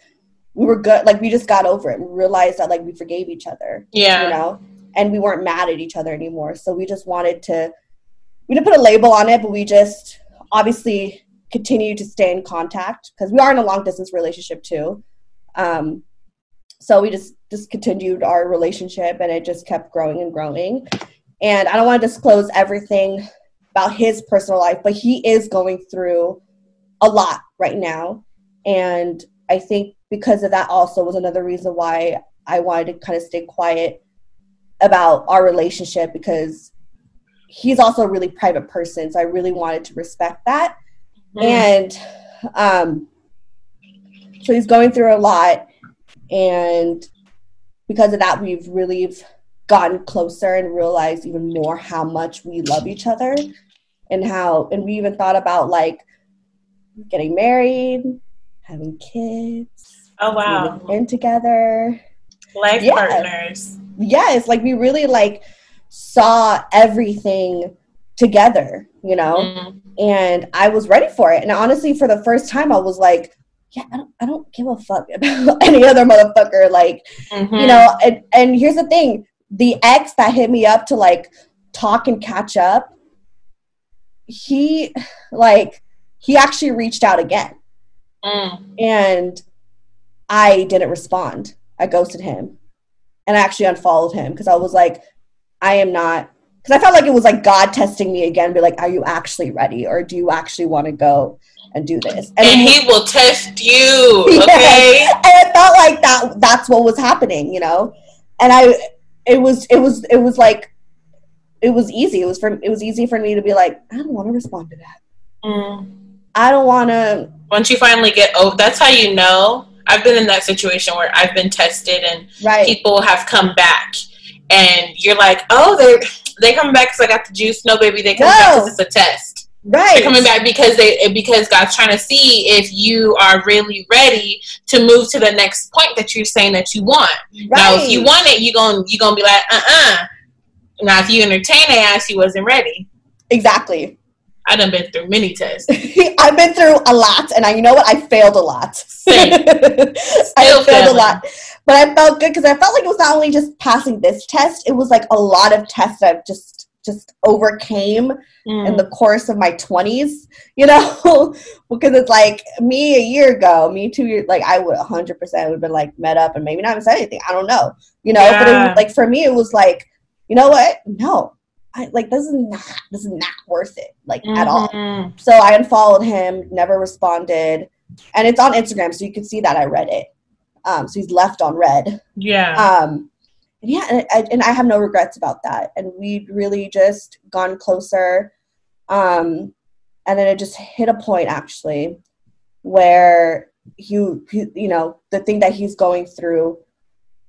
we were good, like we just got over it. We realized that like we forgave each other, Yeah. you know, and we weren't mad at each other anymore. So we just wanted to, we didn't put a label on it, but we just obviously continue to stay in contact because we are in a long distance relationship too. Um, so we just just continued our relationship, and it just kept growing and growing. And I don't want to disclose everything about his personal life, but he is going through a lot right now, and I think because of that also was another reason why I wanted to kind of stay quiet about our relationship because he's also a really private person so i really wanted to respect that Mm. and um so he's going through a lot and because of that we've really gotten closer and realized even more how much we love each other and how and we even thought about like getting married having kids Oh wow. in together Life Yeah. partners. yes like we really like saw everything together you know Mm. and i was ready for it and honestly for the first time i was like yeah i don't, I don't give a fuck about any other motherfucker like Mhm. you know and, and here's the thing the ex that hit me up to like talk and catch up he like he actually reached out again Mm. and I didn't respond. I ghosted him, and I actually unfollowed him because I was like, I am not. Because I felt like it was like God testing me again, be like, are you actually ready, or do you actually want to go and do this? And he will test you. Okay. and it felt like that. That's what was happening, you know. And I, it was, it was, it was like, it was easy. It was for, it was easy for me to be like, I don't want to respond to that. Mm. I don't want to. Once you finally get over, that's how you know. I've been in that situation where I've been tested and Right. people have come back, and you're like, oh, they they coming back because I got the juice. No, baby, they coming back because it's a test. Right. They're coming back because they because God's trying to see if you are really ready to move to the next point that you're saying that you want. Now, if you want it, you gonna you gonna be like, uh uh Now, if you entertain it, ass, you wasn't ready. Exactly. I done been through many tests. I've been through a lot, and I, you know what? I failed a lot. Same. I failed a lot, but I felt good because I felt like it was not only just passing this test; it was like a lot of tests I've just just overcame Mm. in the course of my 20s, you know, because it's like me a year ago, me two years, like I would 100% would have been like met up and maybe not even said anything. I don't know, you know, but it was like for me, it was like, you know what? No, I like this is not, this is not worth it, like at all. Mhm. So I unfollowed him, never responded, and it's on Instagram, so you can see that I read it. Um, so he's left on read. Yeah. Um, and yeah, and I, and I have no regrets about that. And we'd really just gone closer. Um, and then it just hit a point actually where he, he, you know, the thing that he's going through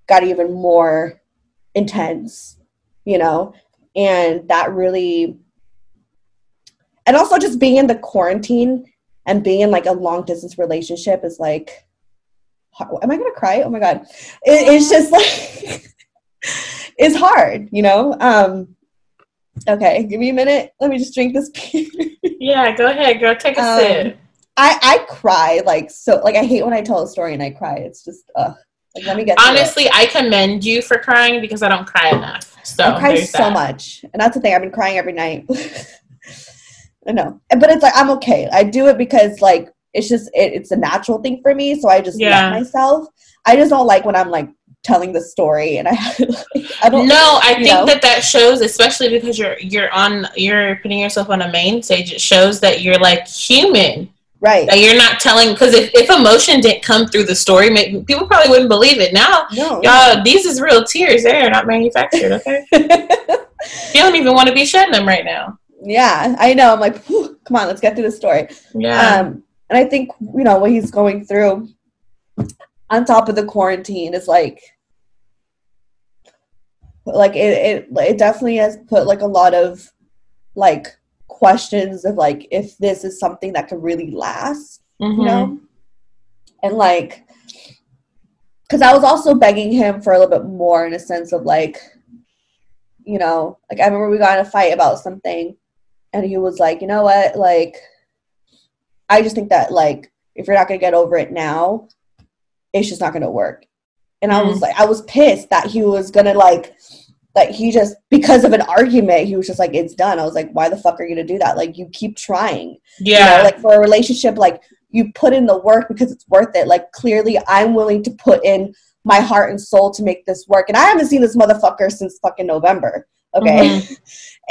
got even more intense, you know, and that really, and also just being in the quarantine and being in like a long distance relationship is like, am I gonna cry? Oh my god, it, it's just like it's hard, you know. Um, okay, give me a minute. Let me just drink this yeah, go ahead, girl. Take a Um, sip. I I cry like so. Like I hate when I tell a story and I cry. It's just uh, like let me get. Honestly, I commend you for crying because I don't cry enough. So I cry so that. much, and that's the thing. I've been crying every night. I know, but it's like I'm okay. I do it because like it's just it, it's a natural thing for me. So I just Yeah. let myself. I just don't like when I'm like telling the story and I I don't No, I think know? that that shows, especially because you're you're on you're putting yourself on a main stage. It shows that you're like human. right. That you're not telling because if, if emotion didn't come through the story, maybe, people probably wouldn't believe it. Now, no. y'all, these is real tears. They're not manufactured. Okay, you don't even want to be shedding them right now. yeah, I know. I'm like, come on, let's get through the story. Yeah. Um, and I think you know what he's going through on top of the quarantine is like, like it, it, it definitely has put like a lot of like questions of like if this is something that could really last, Mhm. you know, and like, because I was also begging him for a little bit more in a sense of like, you know, like I remember we got in a fight about something, and he was like, you know what, like. I just think that like if you're not gonna get over it now, it's just not gonna work. And I was mm. like, I was pissed that he was gonna like that he just because of an argument he was just like it's done. I was like, why the fuck are you gonna do that? Like you keep trying. You yeah. know, like for a relationship, like you put in the work because it's worth it. Like clearly I'm willing to put in my heart and soul to make this work. And I haven't seen this motherfucker since fucking November. Okay. Mm-hmm.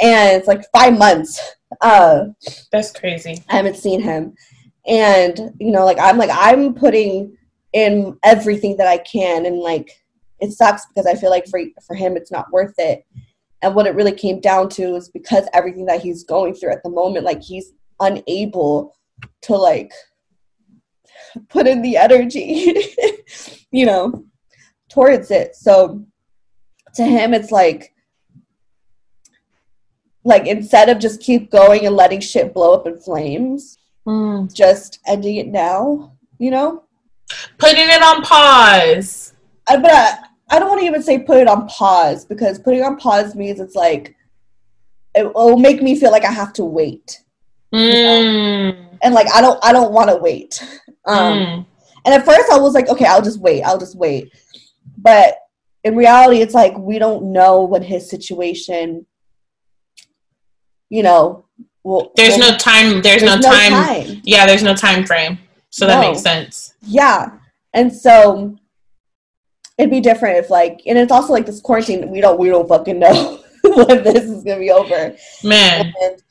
and it's like five months. Uh That's crazy. I haven't seen him. And, you know, like I'm like I'm putting in everything that I can and like it sucks because I feel like for for him it's not worth it. And what it really came down to is because everything that he's going through at the moment, like he's unable to like put in the energy, you know, towards it. So to him it's like like instead of just keep going and letting shit blow up in flames, Mm. just ending it now, you know? Putting it on pause. I, but I, I don't want to even say put it on pause because putting on pause means it's like it will make me feel like I have to wait, Mm. and like I don't I don't want to wait. Um, Mm. And at first I was like, okay, I'll just wait, I'll just wait, but in reality, it's like we don't know what his situation, you know, will. There's will- no time. There's, no, time. Yeah, there's no time frame. So that makes sense. Yeah. And so it'd be different if like and it's also like this quarantine, we don't we don't fucking know when this is gonna be over. Man. And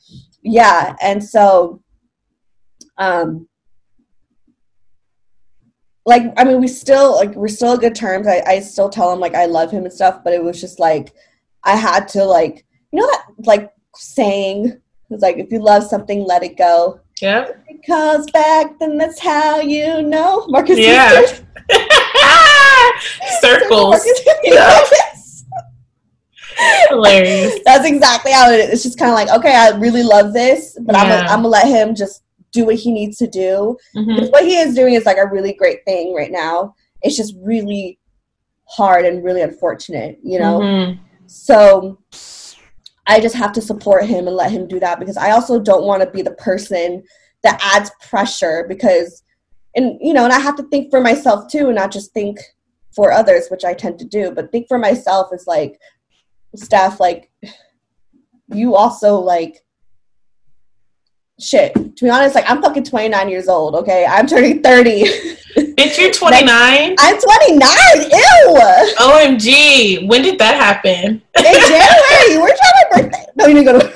yeah, and so um like I mean we still like we're still good terms. I, I still tell him like I love him and stuff, but it was just like I had to like you know that like saying it's like if you love something, let it go. Yeah. If it comes back, then that's how you know. Marcus Yeah. Circles. Marcus Yeah. Hilarious. That's exactly how it is. It's just kind of like, okay, I really love this, but I'm gonna, I'm gonna let him just do what he needs to do. Mhm. What he is doing is like a really great thing right now. It's just really hard and really unfortunate, you know. Mhm. So I just have to support him and let him do that because I also don't want to be the person that adds pressure because and you know, and I have to think for myself too and not just think for others, which I tend to do, but think for myself is like Steph, like you also like shit. To be honest, like I'm fucking 29 years old. Okay, I'm turning 30. Bitch, you're 29. I'm 29. Ew. OMG, when did that happen? In January, where's my birthday? No, you didn't go to.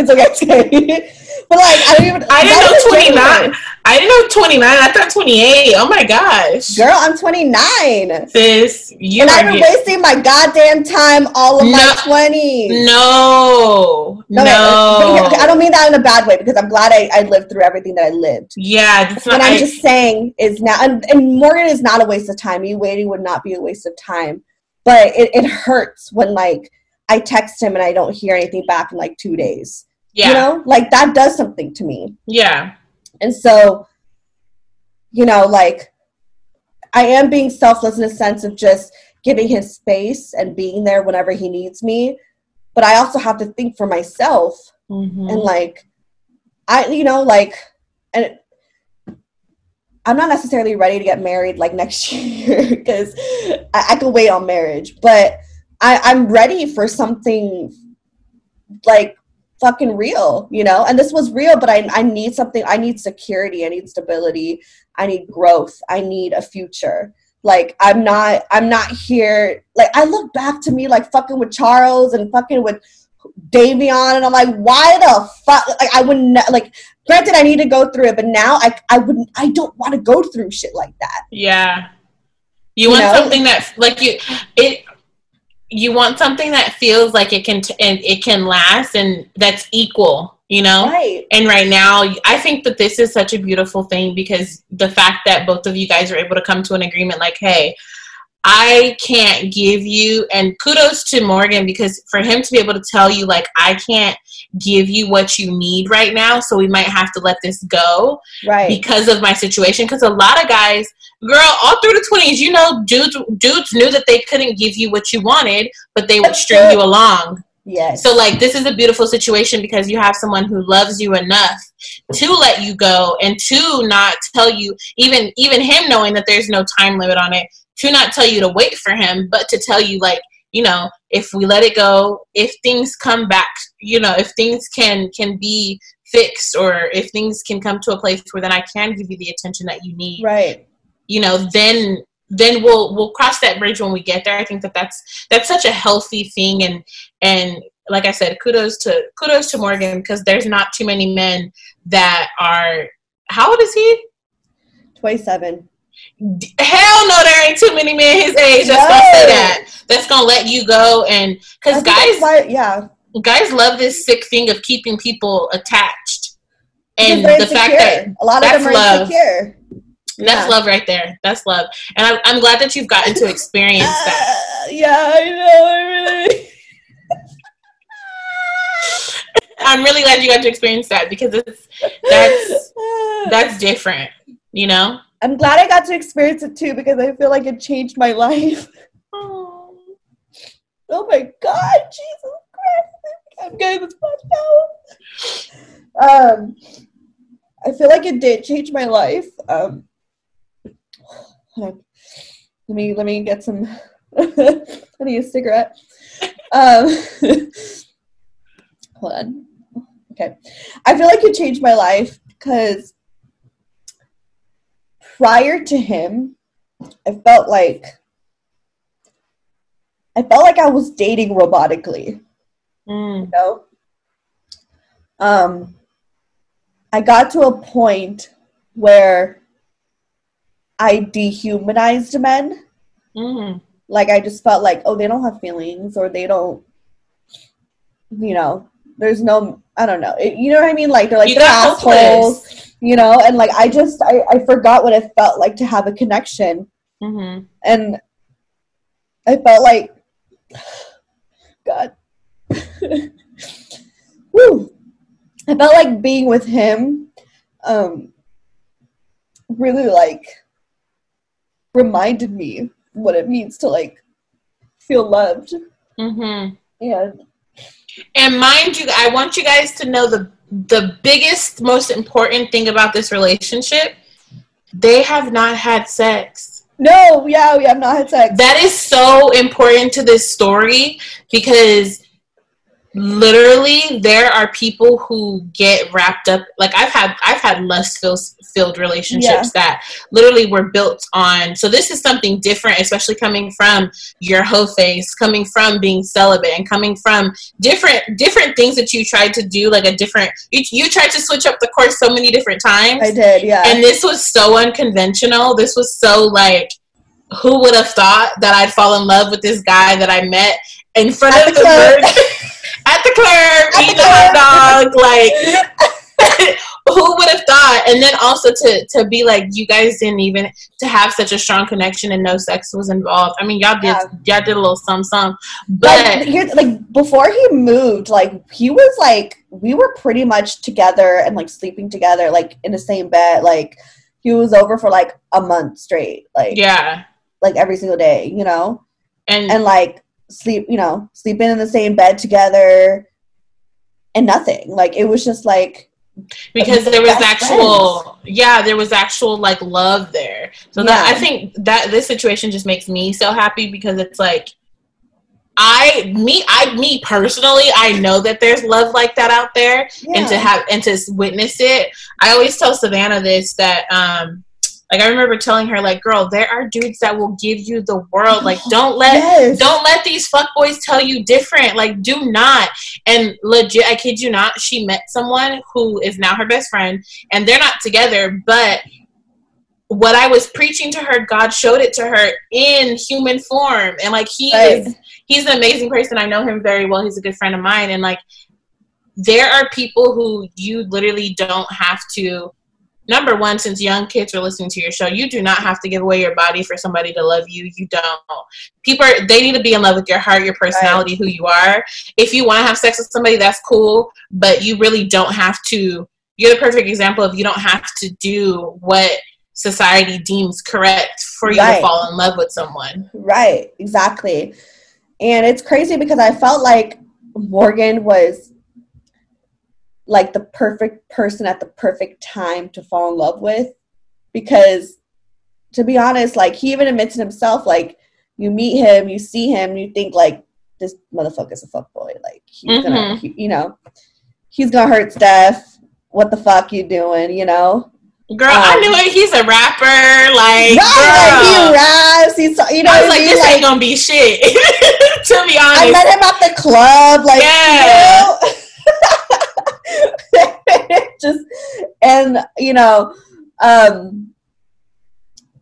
it's okay. It's okay. But like, I don't even. I didn't know 29. January. I didn't know 29. I thought 28. Oh my gosh. Girl, I'm 29. Sis, you and I've been wasting my goddamn time all of my No. 20s. No. No, No. I don't mean that in a bad way because I'm glad I, I lived through everything that I lived. Yeah, that's. What I'm I- just saying is now, and, and Morgan is not a waste of time. You waiting would not be a waste of time, but it, it hurts when like I text him and I don't hear anything back in like two days. yeah. You know, like that does something to me. Yeah. And so, you know, like I am being selfless in a sense of just giving him space and being there whenever he needs me. But I also have to think for myself Mhm. and like I you know, like and I'm not necessarily ready to get married like next year because I, I can wait on marriage, but I, I'm ready for something like fucking real, you know? And this was real, but I, I need something, I need security, I need stability, I need growth, I need a future. Like I'm not I'm not here like I look back to me like fucking with Charles and fucking with Davion and I'm like, why the fuck like I wouldn't like granted I need to go through it, but now I I wouldn't I don't want to go through shit like that. Yeah. You, You want know? something that like you it you want something that feels like it can t- and it can last and that's equal, you know? Right. And right now, I think that this is such a beautiful thing because the fact that both of you guys are able to come to an agreement like, hey, I can't give you, and kudos to Morgan because for him to be able to tell you, like, I can't give you what you need right now, so we might have to let this go Right. because of my situation. Because a lot of guys, girl, all through the 20s, you know, dudes, dudes knew that they couldn't give you what you wanted, but they would string you along. yes. So like this is a beautiful situation because you have someone who loves you enough to let you go and to not tell you even even him knowing that there's no time limit on it to not tell you to wait for him but to tell you like you know if we let it go if things come back you know if things can can be fixed or if things can come to a place where then I can give you the attention that you need right. you know then then we'll we'll cross that bridge when we get there i think that that's that's such a healthy thing and and like i said kudos to kudos to morgan because there's not too many men that are how old is he 27. Hell no there ain't too many men his age that's gonna say that that's gonna let you go and because guys why- yeah. guys love this sick thing of keeping people attached and the they're fact that a lot of that's them are love. insecure. that's Yeah. love right there that's love and I'm, I'm glad that you've gotten to experience that Uh, yeah, I know. I really. I'm really glad you got to experience that because it's that's that's different, you know. I'm glad I got to experience it too because I feel like it changed my life. Oh my god, Jesus Christ! I'm getting this. Um, I feel like it did change my life. Um, let me let me get some. I need a cigarette. Um, hold on. Okay, I feel like it changed my life because prior to him, I felt like I felt like I was dating robotically, Mm, you know? Um I got to a point where I dehumanized men. mm, Like I just felt like, oh, they don't have feelings or they don't you know, there's no I don't know. It- you know what I mean? Like they're like they're assholes, hopeless. You know, and like I just I, I forgot what it felt like to have a connection. mhm. and I felt like God. Woo. I felt like being with him um really like reminded me what it means to like feel loved mm-hmm. and And mind you, I want you guys to know the the biggest, most important thing about this relationship. They have not had sex. no yeah we have not had sex That is so important to this story because literally there are people who get wrapped up like i've had i've had lust filled relationships yeah. that literally were built on so this is something different especially coming from your hoe face coming from being celibate and coming from different different things that you tried to do like a different you, you tried to switch up the course so many different times. I did yeah. And this was so unconventional. This was so like who would have thought that I'd fall in love with this guy that I met in front of the, the at the club, eating a hot dog, like who would have thought? And then also to to be like, you guys didn't even to have such a strong connection and no sex was involved. I mean, y'all did yeah. y'all did a little some some, but like, like before he moved, like he was like we were pretty much together and like sleeping together, like in the same bed, like. He was over for like a month straight, like yeah, like every single day, you know, and and like sleep, you know, sleeping in the same bed together and nothing. Like it was just like because there was actual friends. yeah there was actual like love there so yeah. that i think that this situation just makes me so happy because it's like i me i me personally i know that there's love like that out there yeah. and to have and to witness it i always tell savannah this that um like I remember telling her, like, girl, there are dudes that will give you the world. Like, don't let yes. don't let these fuck boys tell you different. Like, do not. And legit, I kid you not, she met someone who is now her best friend, and they're not together, but what I was preaching to her, God showed it to her in human form. And like he right. is he's an amazing person. I know him very well. He's a good friend of mine. And like there are people who you literally don't have to number one, since young kids are listening to your show, you do not have to give away your body for somebody to love you. You don't. People are, they need to be in love with your heart, your personality, who you are. If you want to have sex with somebody, that's cool, but you really don't have to. You're the perfect example of you don't have to do what society deems correct for you right. to fall in love with someone. Right, exactly. And it's crazy because I felt like Morgan was like the perfect person at the perfect time to fall in love with because to be honest like he even admits it himself like you meet him you see him you think like this motherfucker's a fuck boy like he's mm-hmm. gonna he, you know he's gonna hurt steph what the fuck you doing you know Girl, um, I knew it. He's a rapper. Like, right, he raps. He's, you know, I was like, this like, ain't gonna be shit. to be honest, I met him at the club. Like, yeah. You know? just and you know um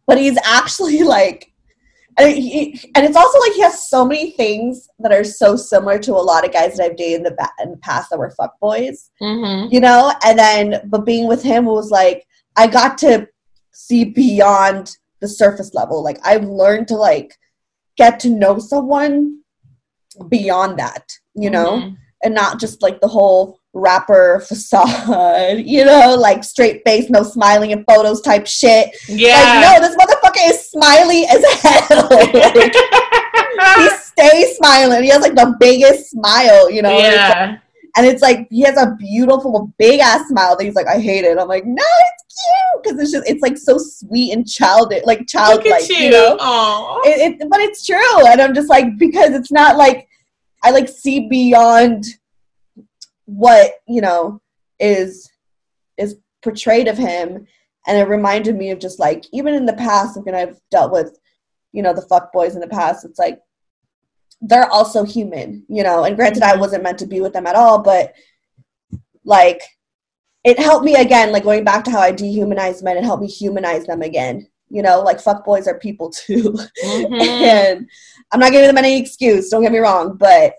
but he's actually like and, he, and it's also like he has so many things that are so similar to a lot of guys that I've dated in the, ba- in the past that were fuck boys, mm-hmm. you know. And then, but being with him was like I got to see beyond the surface level. Like I've learned to like get to know someone beyond that, you know, mm-hmm. and not just like the whole rapper facade, you know, like straight face, no smiling in photos type shit. Yeah. Like, no, this motherfucker is smiley as hell. like, he stays smiling. He has like the biggest smile, you know. Yeah. And it's, like, and it's like he has a beautiful big ass smile that he's like, I hate it. I'm like, no, it's cute because it's just it's like so sweet and childish, like childlike, you. you. know. It, it, but it's true, and I'm just like because it's not like I like see beyond what you know is is portrayed of him. And it reminded me of just like even in the past when i've dealt with you know the fuck boys in the past it's like they're also human you know? And granted i wasn't meant to be with them at all but like it helped me again like going back to how i dehumanize men it helped me humanize them again. You know like fuck boys are people too. Mm-hmm. and i'm not giving them any excuse don't get me wrong but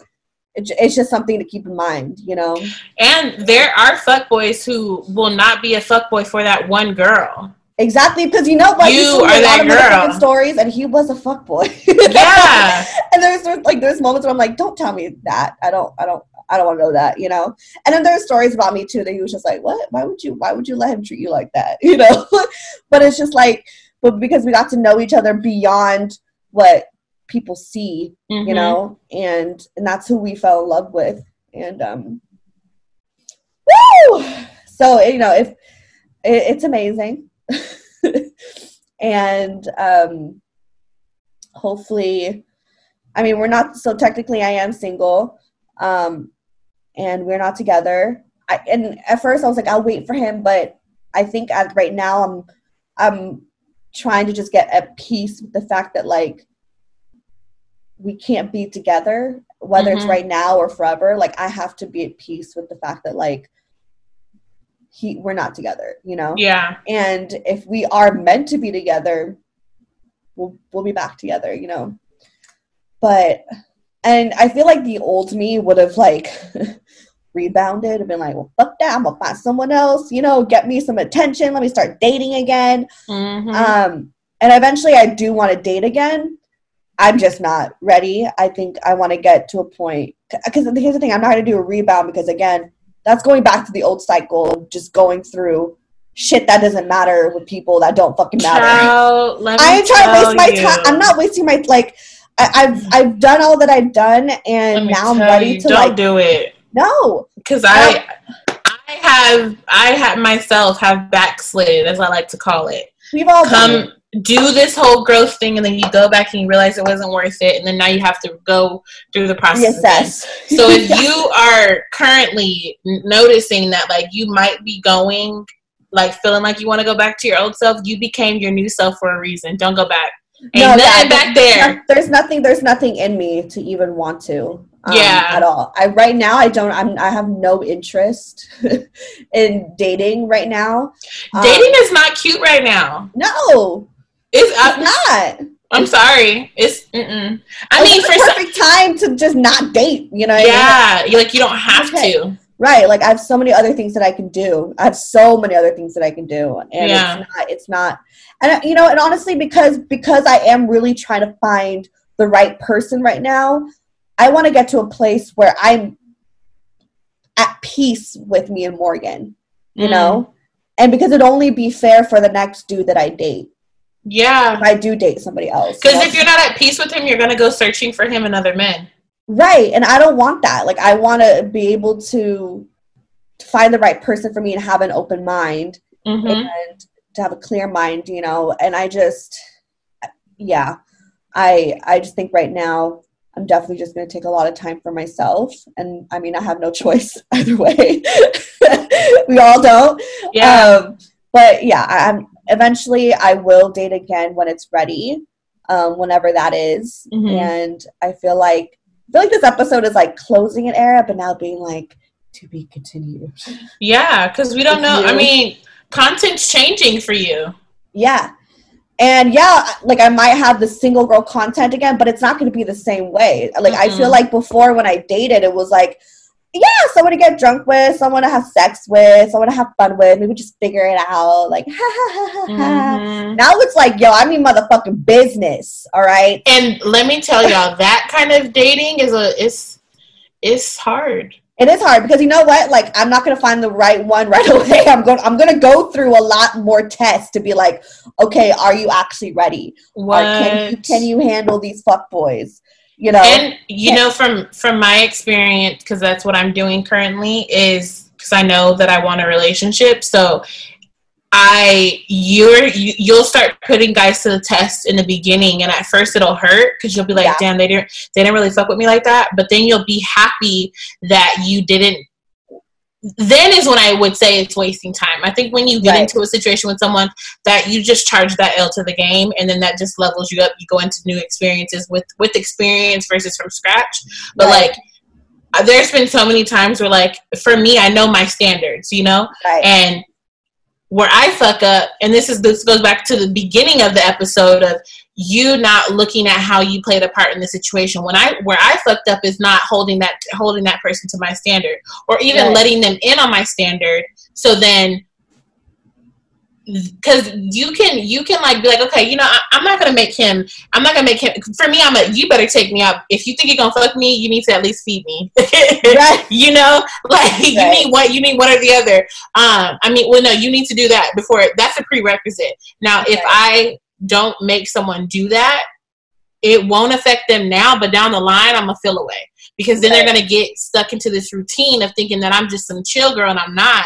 it's just something to keep in mind, you know. And there are fuckboys who will not be a fuckboy for that one girl. Exactly, because you know what? You are that girl. Stories, and he was a fuckboy. Yeah. and there's, there's like there's moments where I'm like, don't tell me that. I don't. I don't. I don't want to know that, you know. And then there's stories about me too that he was just like, what? Why would you? Why would you let him treat you like that? You know. but it's just like, but because we got to know each other beyond what people see mm-hmm. you know and and that's who we fell in love with and um woo! so you know if it, it's amazing and um hopefully i mean we're not so technically i am single um and we're not together. I, and at first I was like, I'll wait for him, but I think at right now I'm I'm trying to just get at peace with the fact that like we can't be together, whether it's Mhm. right now or forever. Like I have to be at peace with the fact that like he we're not together, you know? Yeah. And if we are meant to be together, we'll we'll be back together, you know. But and I feel like the old me would have like rebounded and been like, well, fuck that, I'm gonna find someone else, you know, get me some attention, let me start dating again. Mhm. Um, and eventually I do want to date again. I'm just not ready. I think I want to get to a point because here's the thing: I'm not going to do a rebound because again, that's going back to the old cycle of just going through shit that doesn't matter with people that don't fucking matter. Child, I ain't trying to waste my time. I'm not wasting my like. I, I've I've done all that I've done, and now I'm ready you, to don't like do it no. because I I have I have myself have backslid as I like to call it. We've all come. it. Do this whole growth thing and then you go back and you realize it wasn't worth it and then now you have to go through the process. reassess. So if you are currently noticing that like you might be going like feeling like you want to go back to your old self, you became your new self for a reason. Don't go back. Ain't No, yeah, back there's there. no- there's nothing. There's nothing in me to even want to. um, Yeah. At all. I right now I don't. I'm. I have no interest in dating right now. Um, Dating is not cute right now. No, It's, it's I, not. I'm sorry. It's mm-mm. I It's mean for some, perfect time to just not date. You know. what I mean? yeah, like you don't have Okay. to. Right. Like I have so many other things that I can do. I have so many other things that I can do, and Yeah. it's not. It's not. And you know, and honestly, because because I am really trying to find the right person right now, I want to get to a place where I'm at peace with me and Morgan. You Mm. know, and because it'd only be fair for the next dude that I date Yeah. if I do date somebody else. Because if you're not at peace with him, you're gonna go searching for him and other men. Right. And I don't want that. Like I want to be able to to find the right person for me and have an open mind hmm and to have a clear mind, you know. And I just yeah. I I just think right now I'm definitely just going to take a lot of time for myself and I mean I have no choice either way. we all don't. Yeah. Um but yeah, I, I'm eventually I will date again when it's ready. Um whenever that is. Mhm. And I feel like I feel like this episode is like closing an era, but now being like to be continued. yeah. Because we don't know. I mean, content's changing for you. Yeah. And yeah, like I might have the single girl content again, but it's not going to be the same way. Like I feel like before when I dated, it was like, yeah, someone to get drunk with, someone to have sex with, someone to have fun with. Maybe just figure it out. Like, ha ha ha ha. ha. Mhm. Now it's like, yo, I mean motherfucking business. All right. And let me tell y'all, that kind of dating is a it's it's hard. It is hard because you know what? Like, I'm not gonna find the right one right away. I'm going. I'm gonna go through a lot more tests to be like, okay, are you actually ready? Or What can you can you handle these fuck boys? You know. and you know from from my experience because that's what i'm doing currently is because i know that i want a relationship so i you're you, you'll start putting guys to the test in the beginning and at first it'll hurt because you'll be like Yeah. damn they didn't they didn't really fuck with me like that but then you'll be happy that you didn't then is when I would say it's wasting time. I think when you get Right. into a situation with someone that you just charge that L to the game, and then that just levels you up. You go into new experiences with with experience versus from scratch. But Right. like, uh, there's been so many times where like for me, I know my standards, you know, right. and where I fuck up, and this is this goes back to the beginning of the episode of you not looking at how you played a part in the situation. When I where I fucked up is not holding that holding that person to my standard, or even Right. letting them in on my standard. So then, because you can you can like be like, okay, you know, I, I'm not gonna make him. I'm not gonna make him. For me, I'm a. You better take me out. If you think you're gonna fuck me, you need to at least feed me. Right. you know like you need one you need one or the other um i mean well no you need to do that before that's a prerequisite now if i don't make someone do that it won't affect them now but down the line i'm gonna feel away because then they're gonna get stuck into this routine of thinking that i'm just some chill girl and i'm not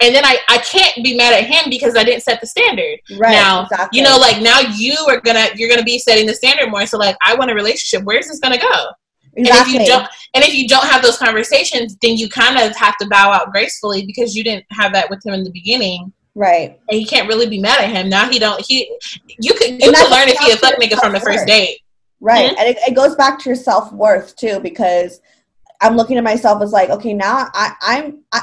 and then I, I can't be mad at him because I didn't set the standard. Right. now, exactly. You know, like now you are gonna you're gonna be setting the standard more. So like I want a relationship. Where's this gonna go? Exactly. And if you don't, and if you don't have those conversations, then you kind of have to bow out gracefully because you didn't have that with him in the beginning. Right. and you can't really be mad at him. Now he don't he you could you And could learn if he a fuck nigga from the first date. Right. Mhm. And it, it goes back to your self worth too, because I'm looking at myself as like, okay, now I, I'm I,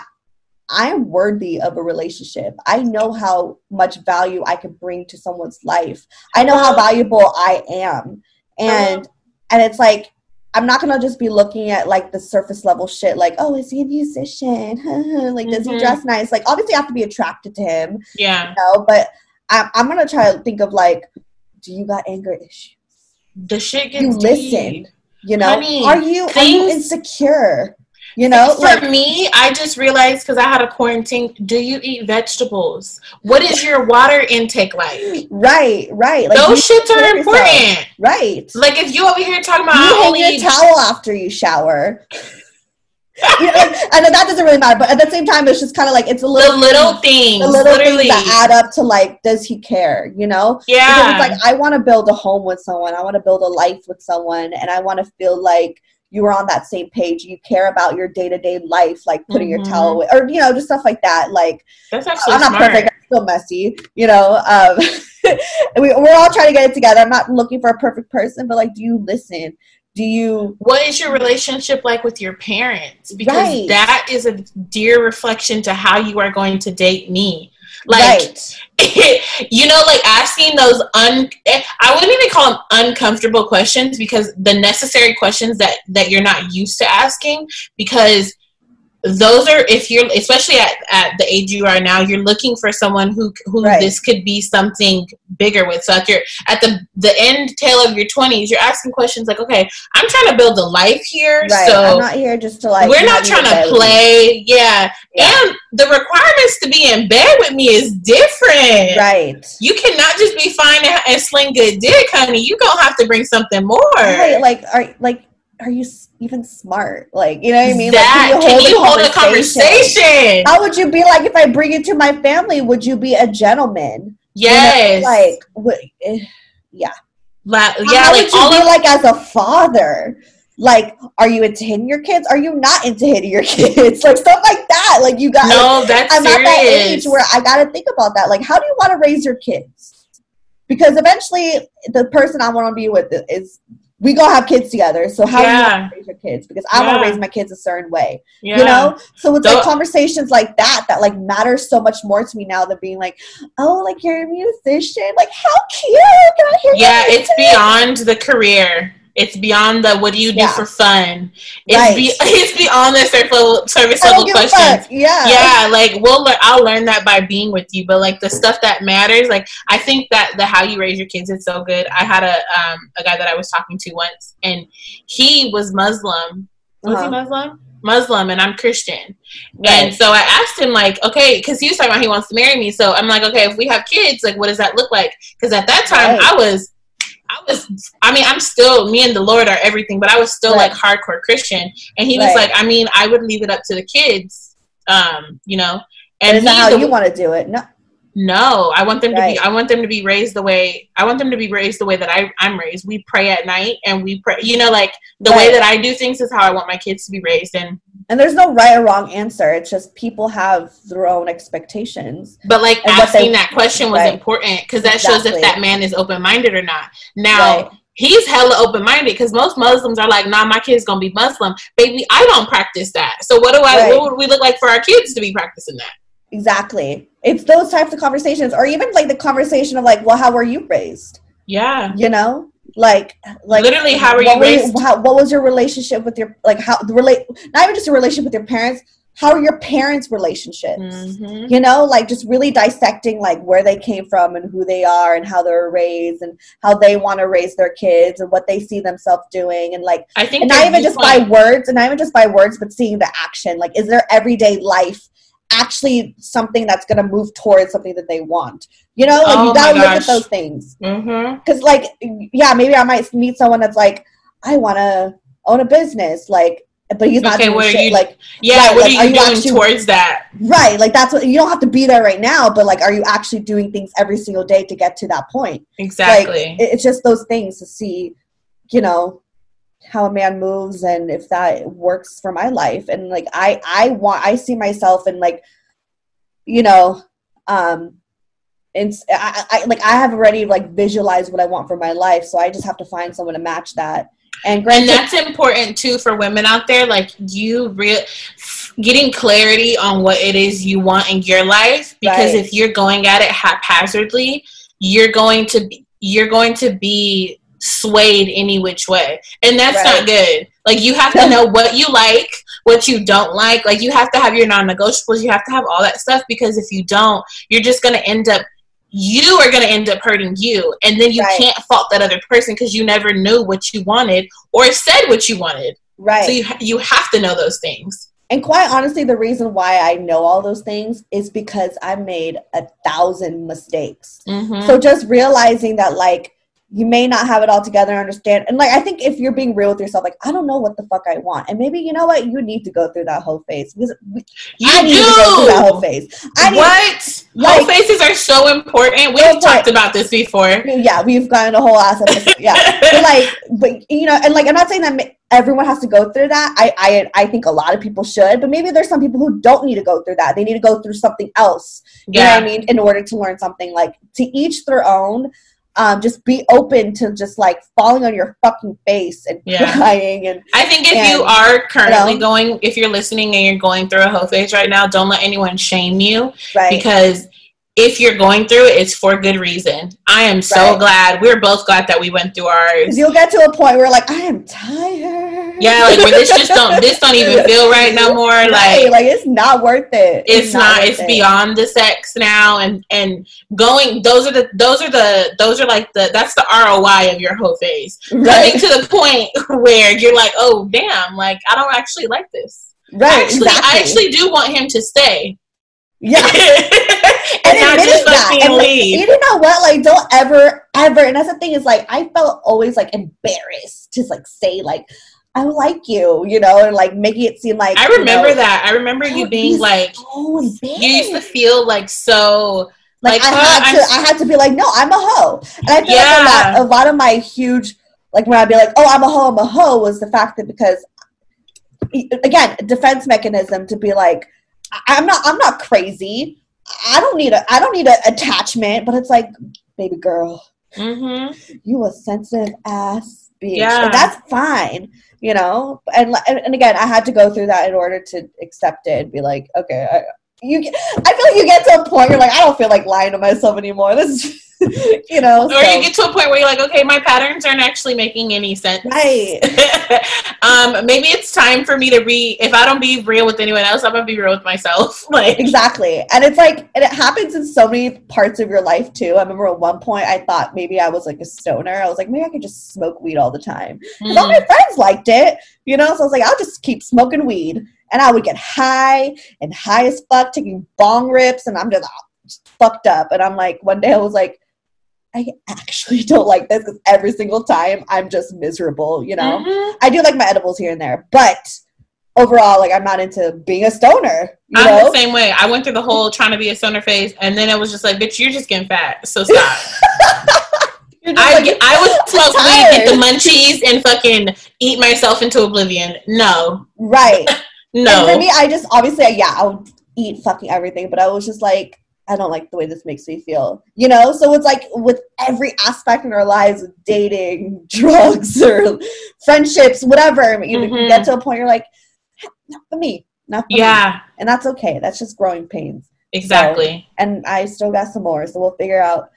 I am worthy of a relationship. I know how much value I can bring to someone's life. I know how valuable I am. And and it's like I'm not gonna just be looking at like the surface level shit, like, oh, is he a musician? like, does he Mhm. dress nice? Like, obviously, I have to be attracted to him, Yeah. you know. But I'm, I'm gonna try to think of like, do you got anger issues? The shit gets you deep. listen you know Honey, are you are you insecure you know For like me, I just realized because I had a quarantine. Do you eat vegetables? What is your water intake like? right right like Those shits are take yourself. important. right Like if you over here talking about you I hang your towel after you shower you know, like, I know that doesn't really matter, but at the same time, it's just kind of like it's a little the little little things, the little literally. things that add up to like, does he care? You know? yeah. Because it's like I want to build a home with someone, I want to build a life with someone, and I want to feel like you are on that same page. You care about your day to day life, like putting your Mhm. towel away, or you know, just stuff like that. Like That's actually I'm not smart. perfect. I'm still messy, you know. Um, we, we're all trying to get it together. I'm not looking for a perfect person, but like, do you listen? Do you? what is your relationship like with your parents because Right. that is a dear reflection to how you are going to date me like right, you know like asking those un i wouldn't even call them uncomfortable questions because the necessary questions that that you're not used to asking because those are if you're especially at, at the age you are now you're looking for someone who who Right. this could be something bigger with so at your at the the end tail of your 20s you're asking questions like okay i'm trying to build a life here right. so I'm not here just to like. we're not have you in trying to play yeah. Yeah. and the requirements to be in bed with me is different Right. you cannot just be fine and, and sling good dick honey you gonna have to bring something more Right. Like, are like, are you even smart? Like, you know what I mean? that like, can you hold a conversation How would you be like if I bring it to my family? Would you be a gentleman? You know, yes like, what, eh, yeah. La- How yeah would like you all be of like as a father? Like, are you into hitting your kids? Are you not into hitting your kids? Like stuff like that. Like you got. no that's I'm serious at that age where I got to think about that. Like, how do you want to raise your kids? Because eventually, the person I want to be with is we gonna have kids together. So how do you Yeah. want to raise your kids? Because I want to raise my kids a certain way. yeah. You know. So it's So- like conversations like that that like matter so much more to me now than being like, oh, like you're a musician. Like how cute! Can I hear yeah it's music? beyond the career it's beyond the what do you do Yeah. for fun it's Right. be, it's beyond the surface level, service level don't give a questions. Yeah. yeah like we'll learn i'll learn that by being with you but like the stuff that matters like i think that the how you raise your kids is so good i had a um a guy that i was talking to once and he was muslim was Uh-huh. he muslim muslim and i'm christian Right. and so i asked him like okay because he was talking about he wants to marry me so i'm like okay if we have kids like what does that look like because at that time Right. i was I was, I mean, I'm still, me and the Lord are everything, but I was still Right. like hardcore Christian. And he was like, I mean, I would leave it up to the kids, um, you know. And is that he's how the- you want to do it? No. no, I want them to be. I want them to be raised the way. I want them to be raised the way that I, I'm raised. We pray at night, and we pray. You know, like the way that I do things is how I want my kids to be raised. And And there's no right or wrong answer. It's just people have their own expectations. but like what they- asking that question was right. important because that shows if that man is open minded or not. Now. Right. He's hella open minded because most Muslims are like, nah, my kid's gonna be Muslim. Baby, I don't practice that. So what do I? Right. What would we look like for our kids to be practicing that? Exactly. It's those types of conversations, or even like the conversation of like, well, how were you raised? Yeah. You know, like, like Literally, how were you what were raised? how, what was your relationship with your like how the relate? Not even just a relationship with your parents. How are your parents' relationships? Mhm. You know, like just really dissecting like where they came from and who they are and how they're raised and how they want to raise their kids and what they see themselves doing and like I think and not even just by words and not even just by words but seeing the action like is their everyday life actually something that's going to move towards something that they want. You know like Oh you gotta look at those things. Mm-hmm. Because like yeah maybe i might meet someone that's like i want to own a business like but he's not Okay, doing are shit you- like Yeah, Right, what like, are are you you doing actually- towards that? right like that's what you don't have to be there right now but like are you actually doing things every single day to get to that point? Exactly. like it- it's just those things to see you know how a man moves and if that works for my life. And like i i want i see myself in like you know um and I, I like i have already like visualized what i want for my life. So i just have to find someone to match that. And and that's important too for women out there. Like you real getting clarity on what it is you want in your life. Because Right. if you're going at it haphazardly you're going to be you're going to be swayed any which way and that's Right. not good like you have to know what you like what you don't like like you have to have your non-negotiables you have to have all that stuff because if you don't you're just going to end up you are going to end up hurting you and then you Right. can't fault that other person because you never knew what you wanted or said what you wanted right so you you have to know those things. And quite honestly, the reason why I know all those things is because I made a thousand mistakes. Mm-hmm. So just realizing that, like, you may not have it all together, understand. And, like, I think if you're being real with yourself, like, I don't know what the fuck I want. And maybe, you know what? You need to go through that whole phase. Because you I do. need to go through that whole phase. I need, what? like- Whole faces are so important. We've talked about this before. yeah, we've gotten a whole ass episode. Yeah. but like but you know and like i'm not saying that everyone has to go through that I, I i think a lot of people should but maybe there's some people who don't need to go through that they need to go through something else you know Yeah. what i mean in order to learn something like to each their own um just be open to just like falling on your fucking face and Yeah. crying and I think if And, you are currently you know? going, if you're listening and you're going through a whole phase right now, don't let anyone shame you right because if you're going through it, it's for good reason. I am so Right. glad. We're both glad that we went through ours. you'll get to a point where like i am tired Yeah, like where this just don't this don't even feel right no more. Right, Like like it's not worth it it's not worth it's it. beyond the sex now and and going those are the those are the those are like the that's the roi of your whole phase right coming to the point where you're like oh damn like i don't actually like this right actually exactly. i actually do want him to stay yeah and, and not just fucking And like, leave you know what? Like, don't ever, ever. And that's the thing is, like, I felt always like embarrassed to like say like, I like you, you know, and like making it seem like i you remember know, that i remember you being like so you used to feel like so like, like, I oh, had I'm to, I had to be like, no, I'm a hoe. And I feel Yeah. like a lot, a lot of my huge, like when I'd be like, oh, I'm a hoe, I'm a hoe, was the fact that because, again, defense mechanism to be like, I'm not, I'm not crazy. I don't need a, I don't need an attachment. But it's like, baby girl, hmm you a sensitive ass bitch. Yeah. And that's fine, you know. And, and again, I had to go through that in order to accept it and be like, okay, I, you. I feel like you get to a point you're like, I don't feel like lying to myself anymore. This, is, you know. or so- you get to a point where you're like okay my patterns aren't actually making any sense right. um, maybe it's time for me to be. If I don't be real with anyone else, I'm gonna be real with myself. Like, Exactly. And it's like, and it happens in so many parts of your life too. I remember at one point I thought maybe I was like a stoner. I was like, maybe I could just smoke weed all the time. 'Cause all mm, my friends liked it, you know. So I was like, I'll just keep smoking weed, and I would get high and high as fuck, taking bong rips, and I'm just, just fucked up. And I'm like, one day I was like, I actually don't like this because every single time I'm just miserable, you know. mhm. I do like my edibles here and there, but overall, like I'm not into being a stoner, you I'm know. the same way. I went through the whole trying to be a stoner phase, and then it was just like, bitch, you're just getting fat. So stop. I like, get, I would smoke weed, get the munchies, and fucking eat myself into oblivion. No, right. And for me, I just obviously, yeah, I would eat fucking everything, but I was just like, I don't like the way this makes me feel, you know. So it's like with every aspect in our lives, dating, drugs, or friendships, whatever. You, you Mhm. get to a point you're like, not for me, not for me, Yeah, and that's okay. That's just growing pains. exactly. and I still got some more. So we'll figure out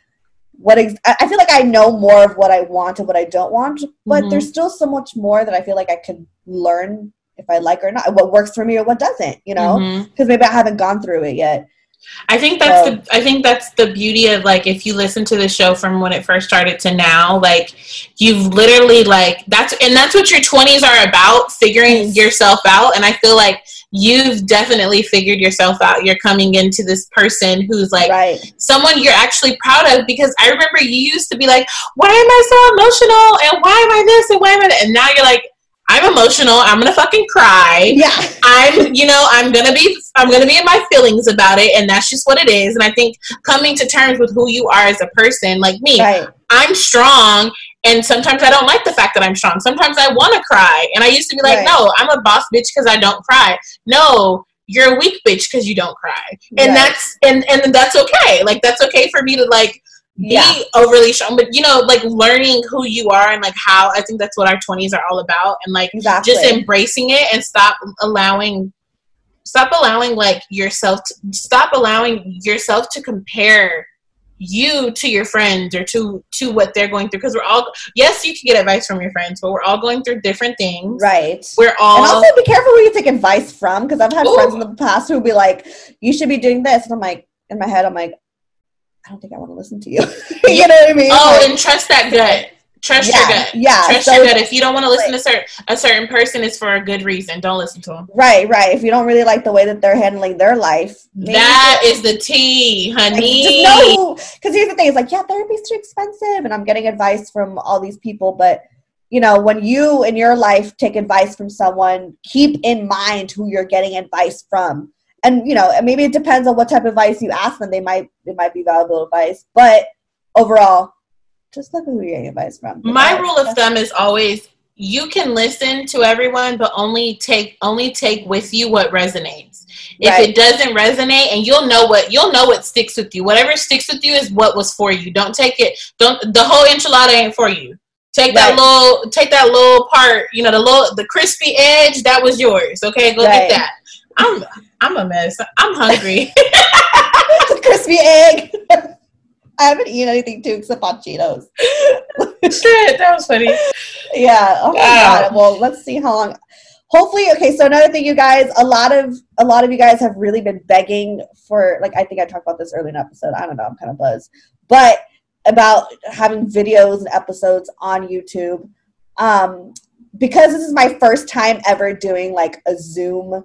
what ex- I feel like I know more of what I want and what I don't want, but Mhm. there's still so much more that I feel like I could learn if I like or not, what works for me or what doesn't, you know? Mhm. Because maybe I haven't gone through it yet. I think that's So- the I think that's the beauty of like if you listen to the show from when it first started to now, like you've literally like that's and that's what your twenties are about, figuring yourself out. And I feel like you've definitely figured yourself out. You're coming into this person who's like right. someone you're actually proud of because I remember you used to be like, Why am I so emotional? And why am I this and why am I that? And now you're like, I'm emotional, I'm gonna fucking cry. Yeah. I'm, you know, I'm gonna be, I'm gonna be in my feelings about it, and that's just what it is. And I think coming to terms with who you are as a person, like me, Right. I'm strong, and sometimes I don't like the fact that I'm strong. Sometimes I want to cry, and I used to be like, Right. no, I'm a boss bitch because I don't cry. No, you're a weak bitch because you don't cry, and Right. that's and and that's okay. Like that's okay for me to like be Yeah. overly strong, but you know, like learning who you are and like how I think that's what our 20s are all about, and like Exactly. just embracing it and stop allowing stop allowing like yourself to, stop allowing yourself to compare you to your friends or to to what they're going through because we're all yes you can get advice from your friends but we're all going through different things right. we're all and also be careful who you take advice from because I've had Ooh. friends in the past who would be like, "You should be doing this," and I'm like, in my head, I'm like, I don't think I want to listen to you. you know what I mean? oh Like, and trust that gut trust Yeah, your gut yeah, trust so- your gut if you don't want to listen to certain a certain person it's for a good reason don't listen to them right, right. If you don't really like the way that they're handling their life, that is the tea like, honey just know because here's the thing: it's like, yeah, therapy's too expensive, and I'm getting advice from all these people, but. You know, when you in your life take advice from someone, keep in mind who you're getting advice from. And you know, and maybe it depends on what type of advice you ask them. They might it might be valuable advice, but overall, just look at who you're getting advice from. my rule of thumb is always you can listen to everyone but only take only take with you what resonates if Right. it doesn't resonate and you'll know what you'll know what sticks with you whatever sticks with you is what was for you don't take it don't the whole enchilada ain't for you take that Right. little take that little part you know the little the crispy edge that was yours okay go Right. get that i'm i'm a mess i'm hungry crispy egg. I haven't eaten anything too except hot Cheetos. shit that was funny Yeah. Oh my Wow. god. Well, let's see how long. Hopefully, okay. So another thing, you guys, a lot of a lot of you guys have really been begging for. Like, I think I talked about this early in the episode. I don't know. I'm kind of buzzed, but about having videos and episodes on YouTube. Um, because this is my first time ever doing like a Zoom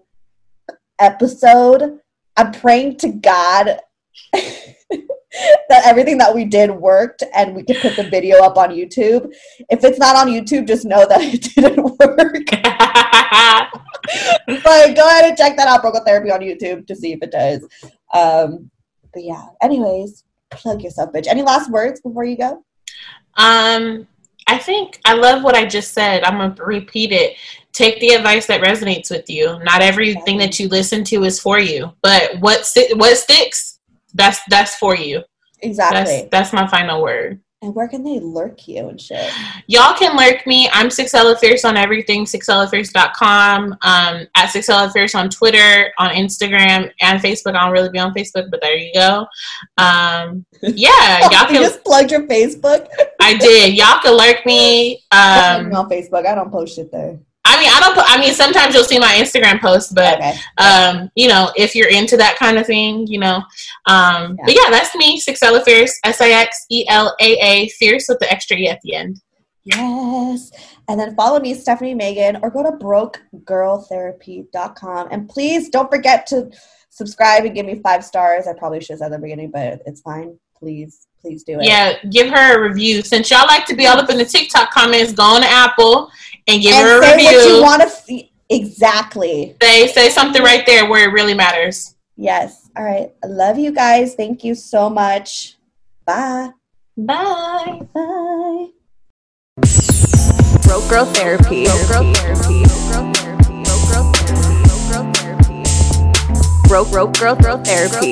episode. I'm praying to God that everything that we did worked and we could put the video up on YouTube. If it's not on YouTube, just know that it didn't work. but go ahead and check that out, Broke Girl Therapy on YouTube to see if it does. Um, but yeah, anyways, plug yourself, bitch. Any last words before you go? Um, I think I love what I just said. I'm gonna repeat it. Take the advice that resonates with you. Not everything that you listen to is for you, but what what sticks, that's that's for you. Exactly. That's that's my final word. and where can they lurk you and shit? Y'all can lurk me. I'm Sixelaafiercee on everything. Sixelaafiercee.com. Um, at Sixelaafiercee on Twitter, on Instagram, and Facebook. I don't really be on Facebook, but there you go. Um, yeah, y'all you can. just plugged your Facebook. I did. Y'all can lurk me. I'm Um, on Facebook. I don't post shit there. I mean, I don't. Put, I mean, sometimes you'll see my Instagram posts, but Okay. um, you know, if you're into that kind of thing, you know. Um, But yeah, that's me, Sixelaafiercee, S I X E L A A Fierce with the extra E at the end. Yes. And then follow me, Stephanie Megan, or go to brokegirltherapy.com. And please don't forget to subscribe and give me five stars. I probably should have said at the beginning, but it's fine. Please, please do it. Yeah, give her a review. Since y'all like to be all up in the TikTok comments, go on to Apple and give and her a say review. what you want to see. exactly. say say something right there where it really matters. Yes. All right. I love you guys. Thank you so much. Bye. Bye. Bye. Broke Girl Therapy. Broke Girl Therapy. Broke Broke Girl Girl Therapy.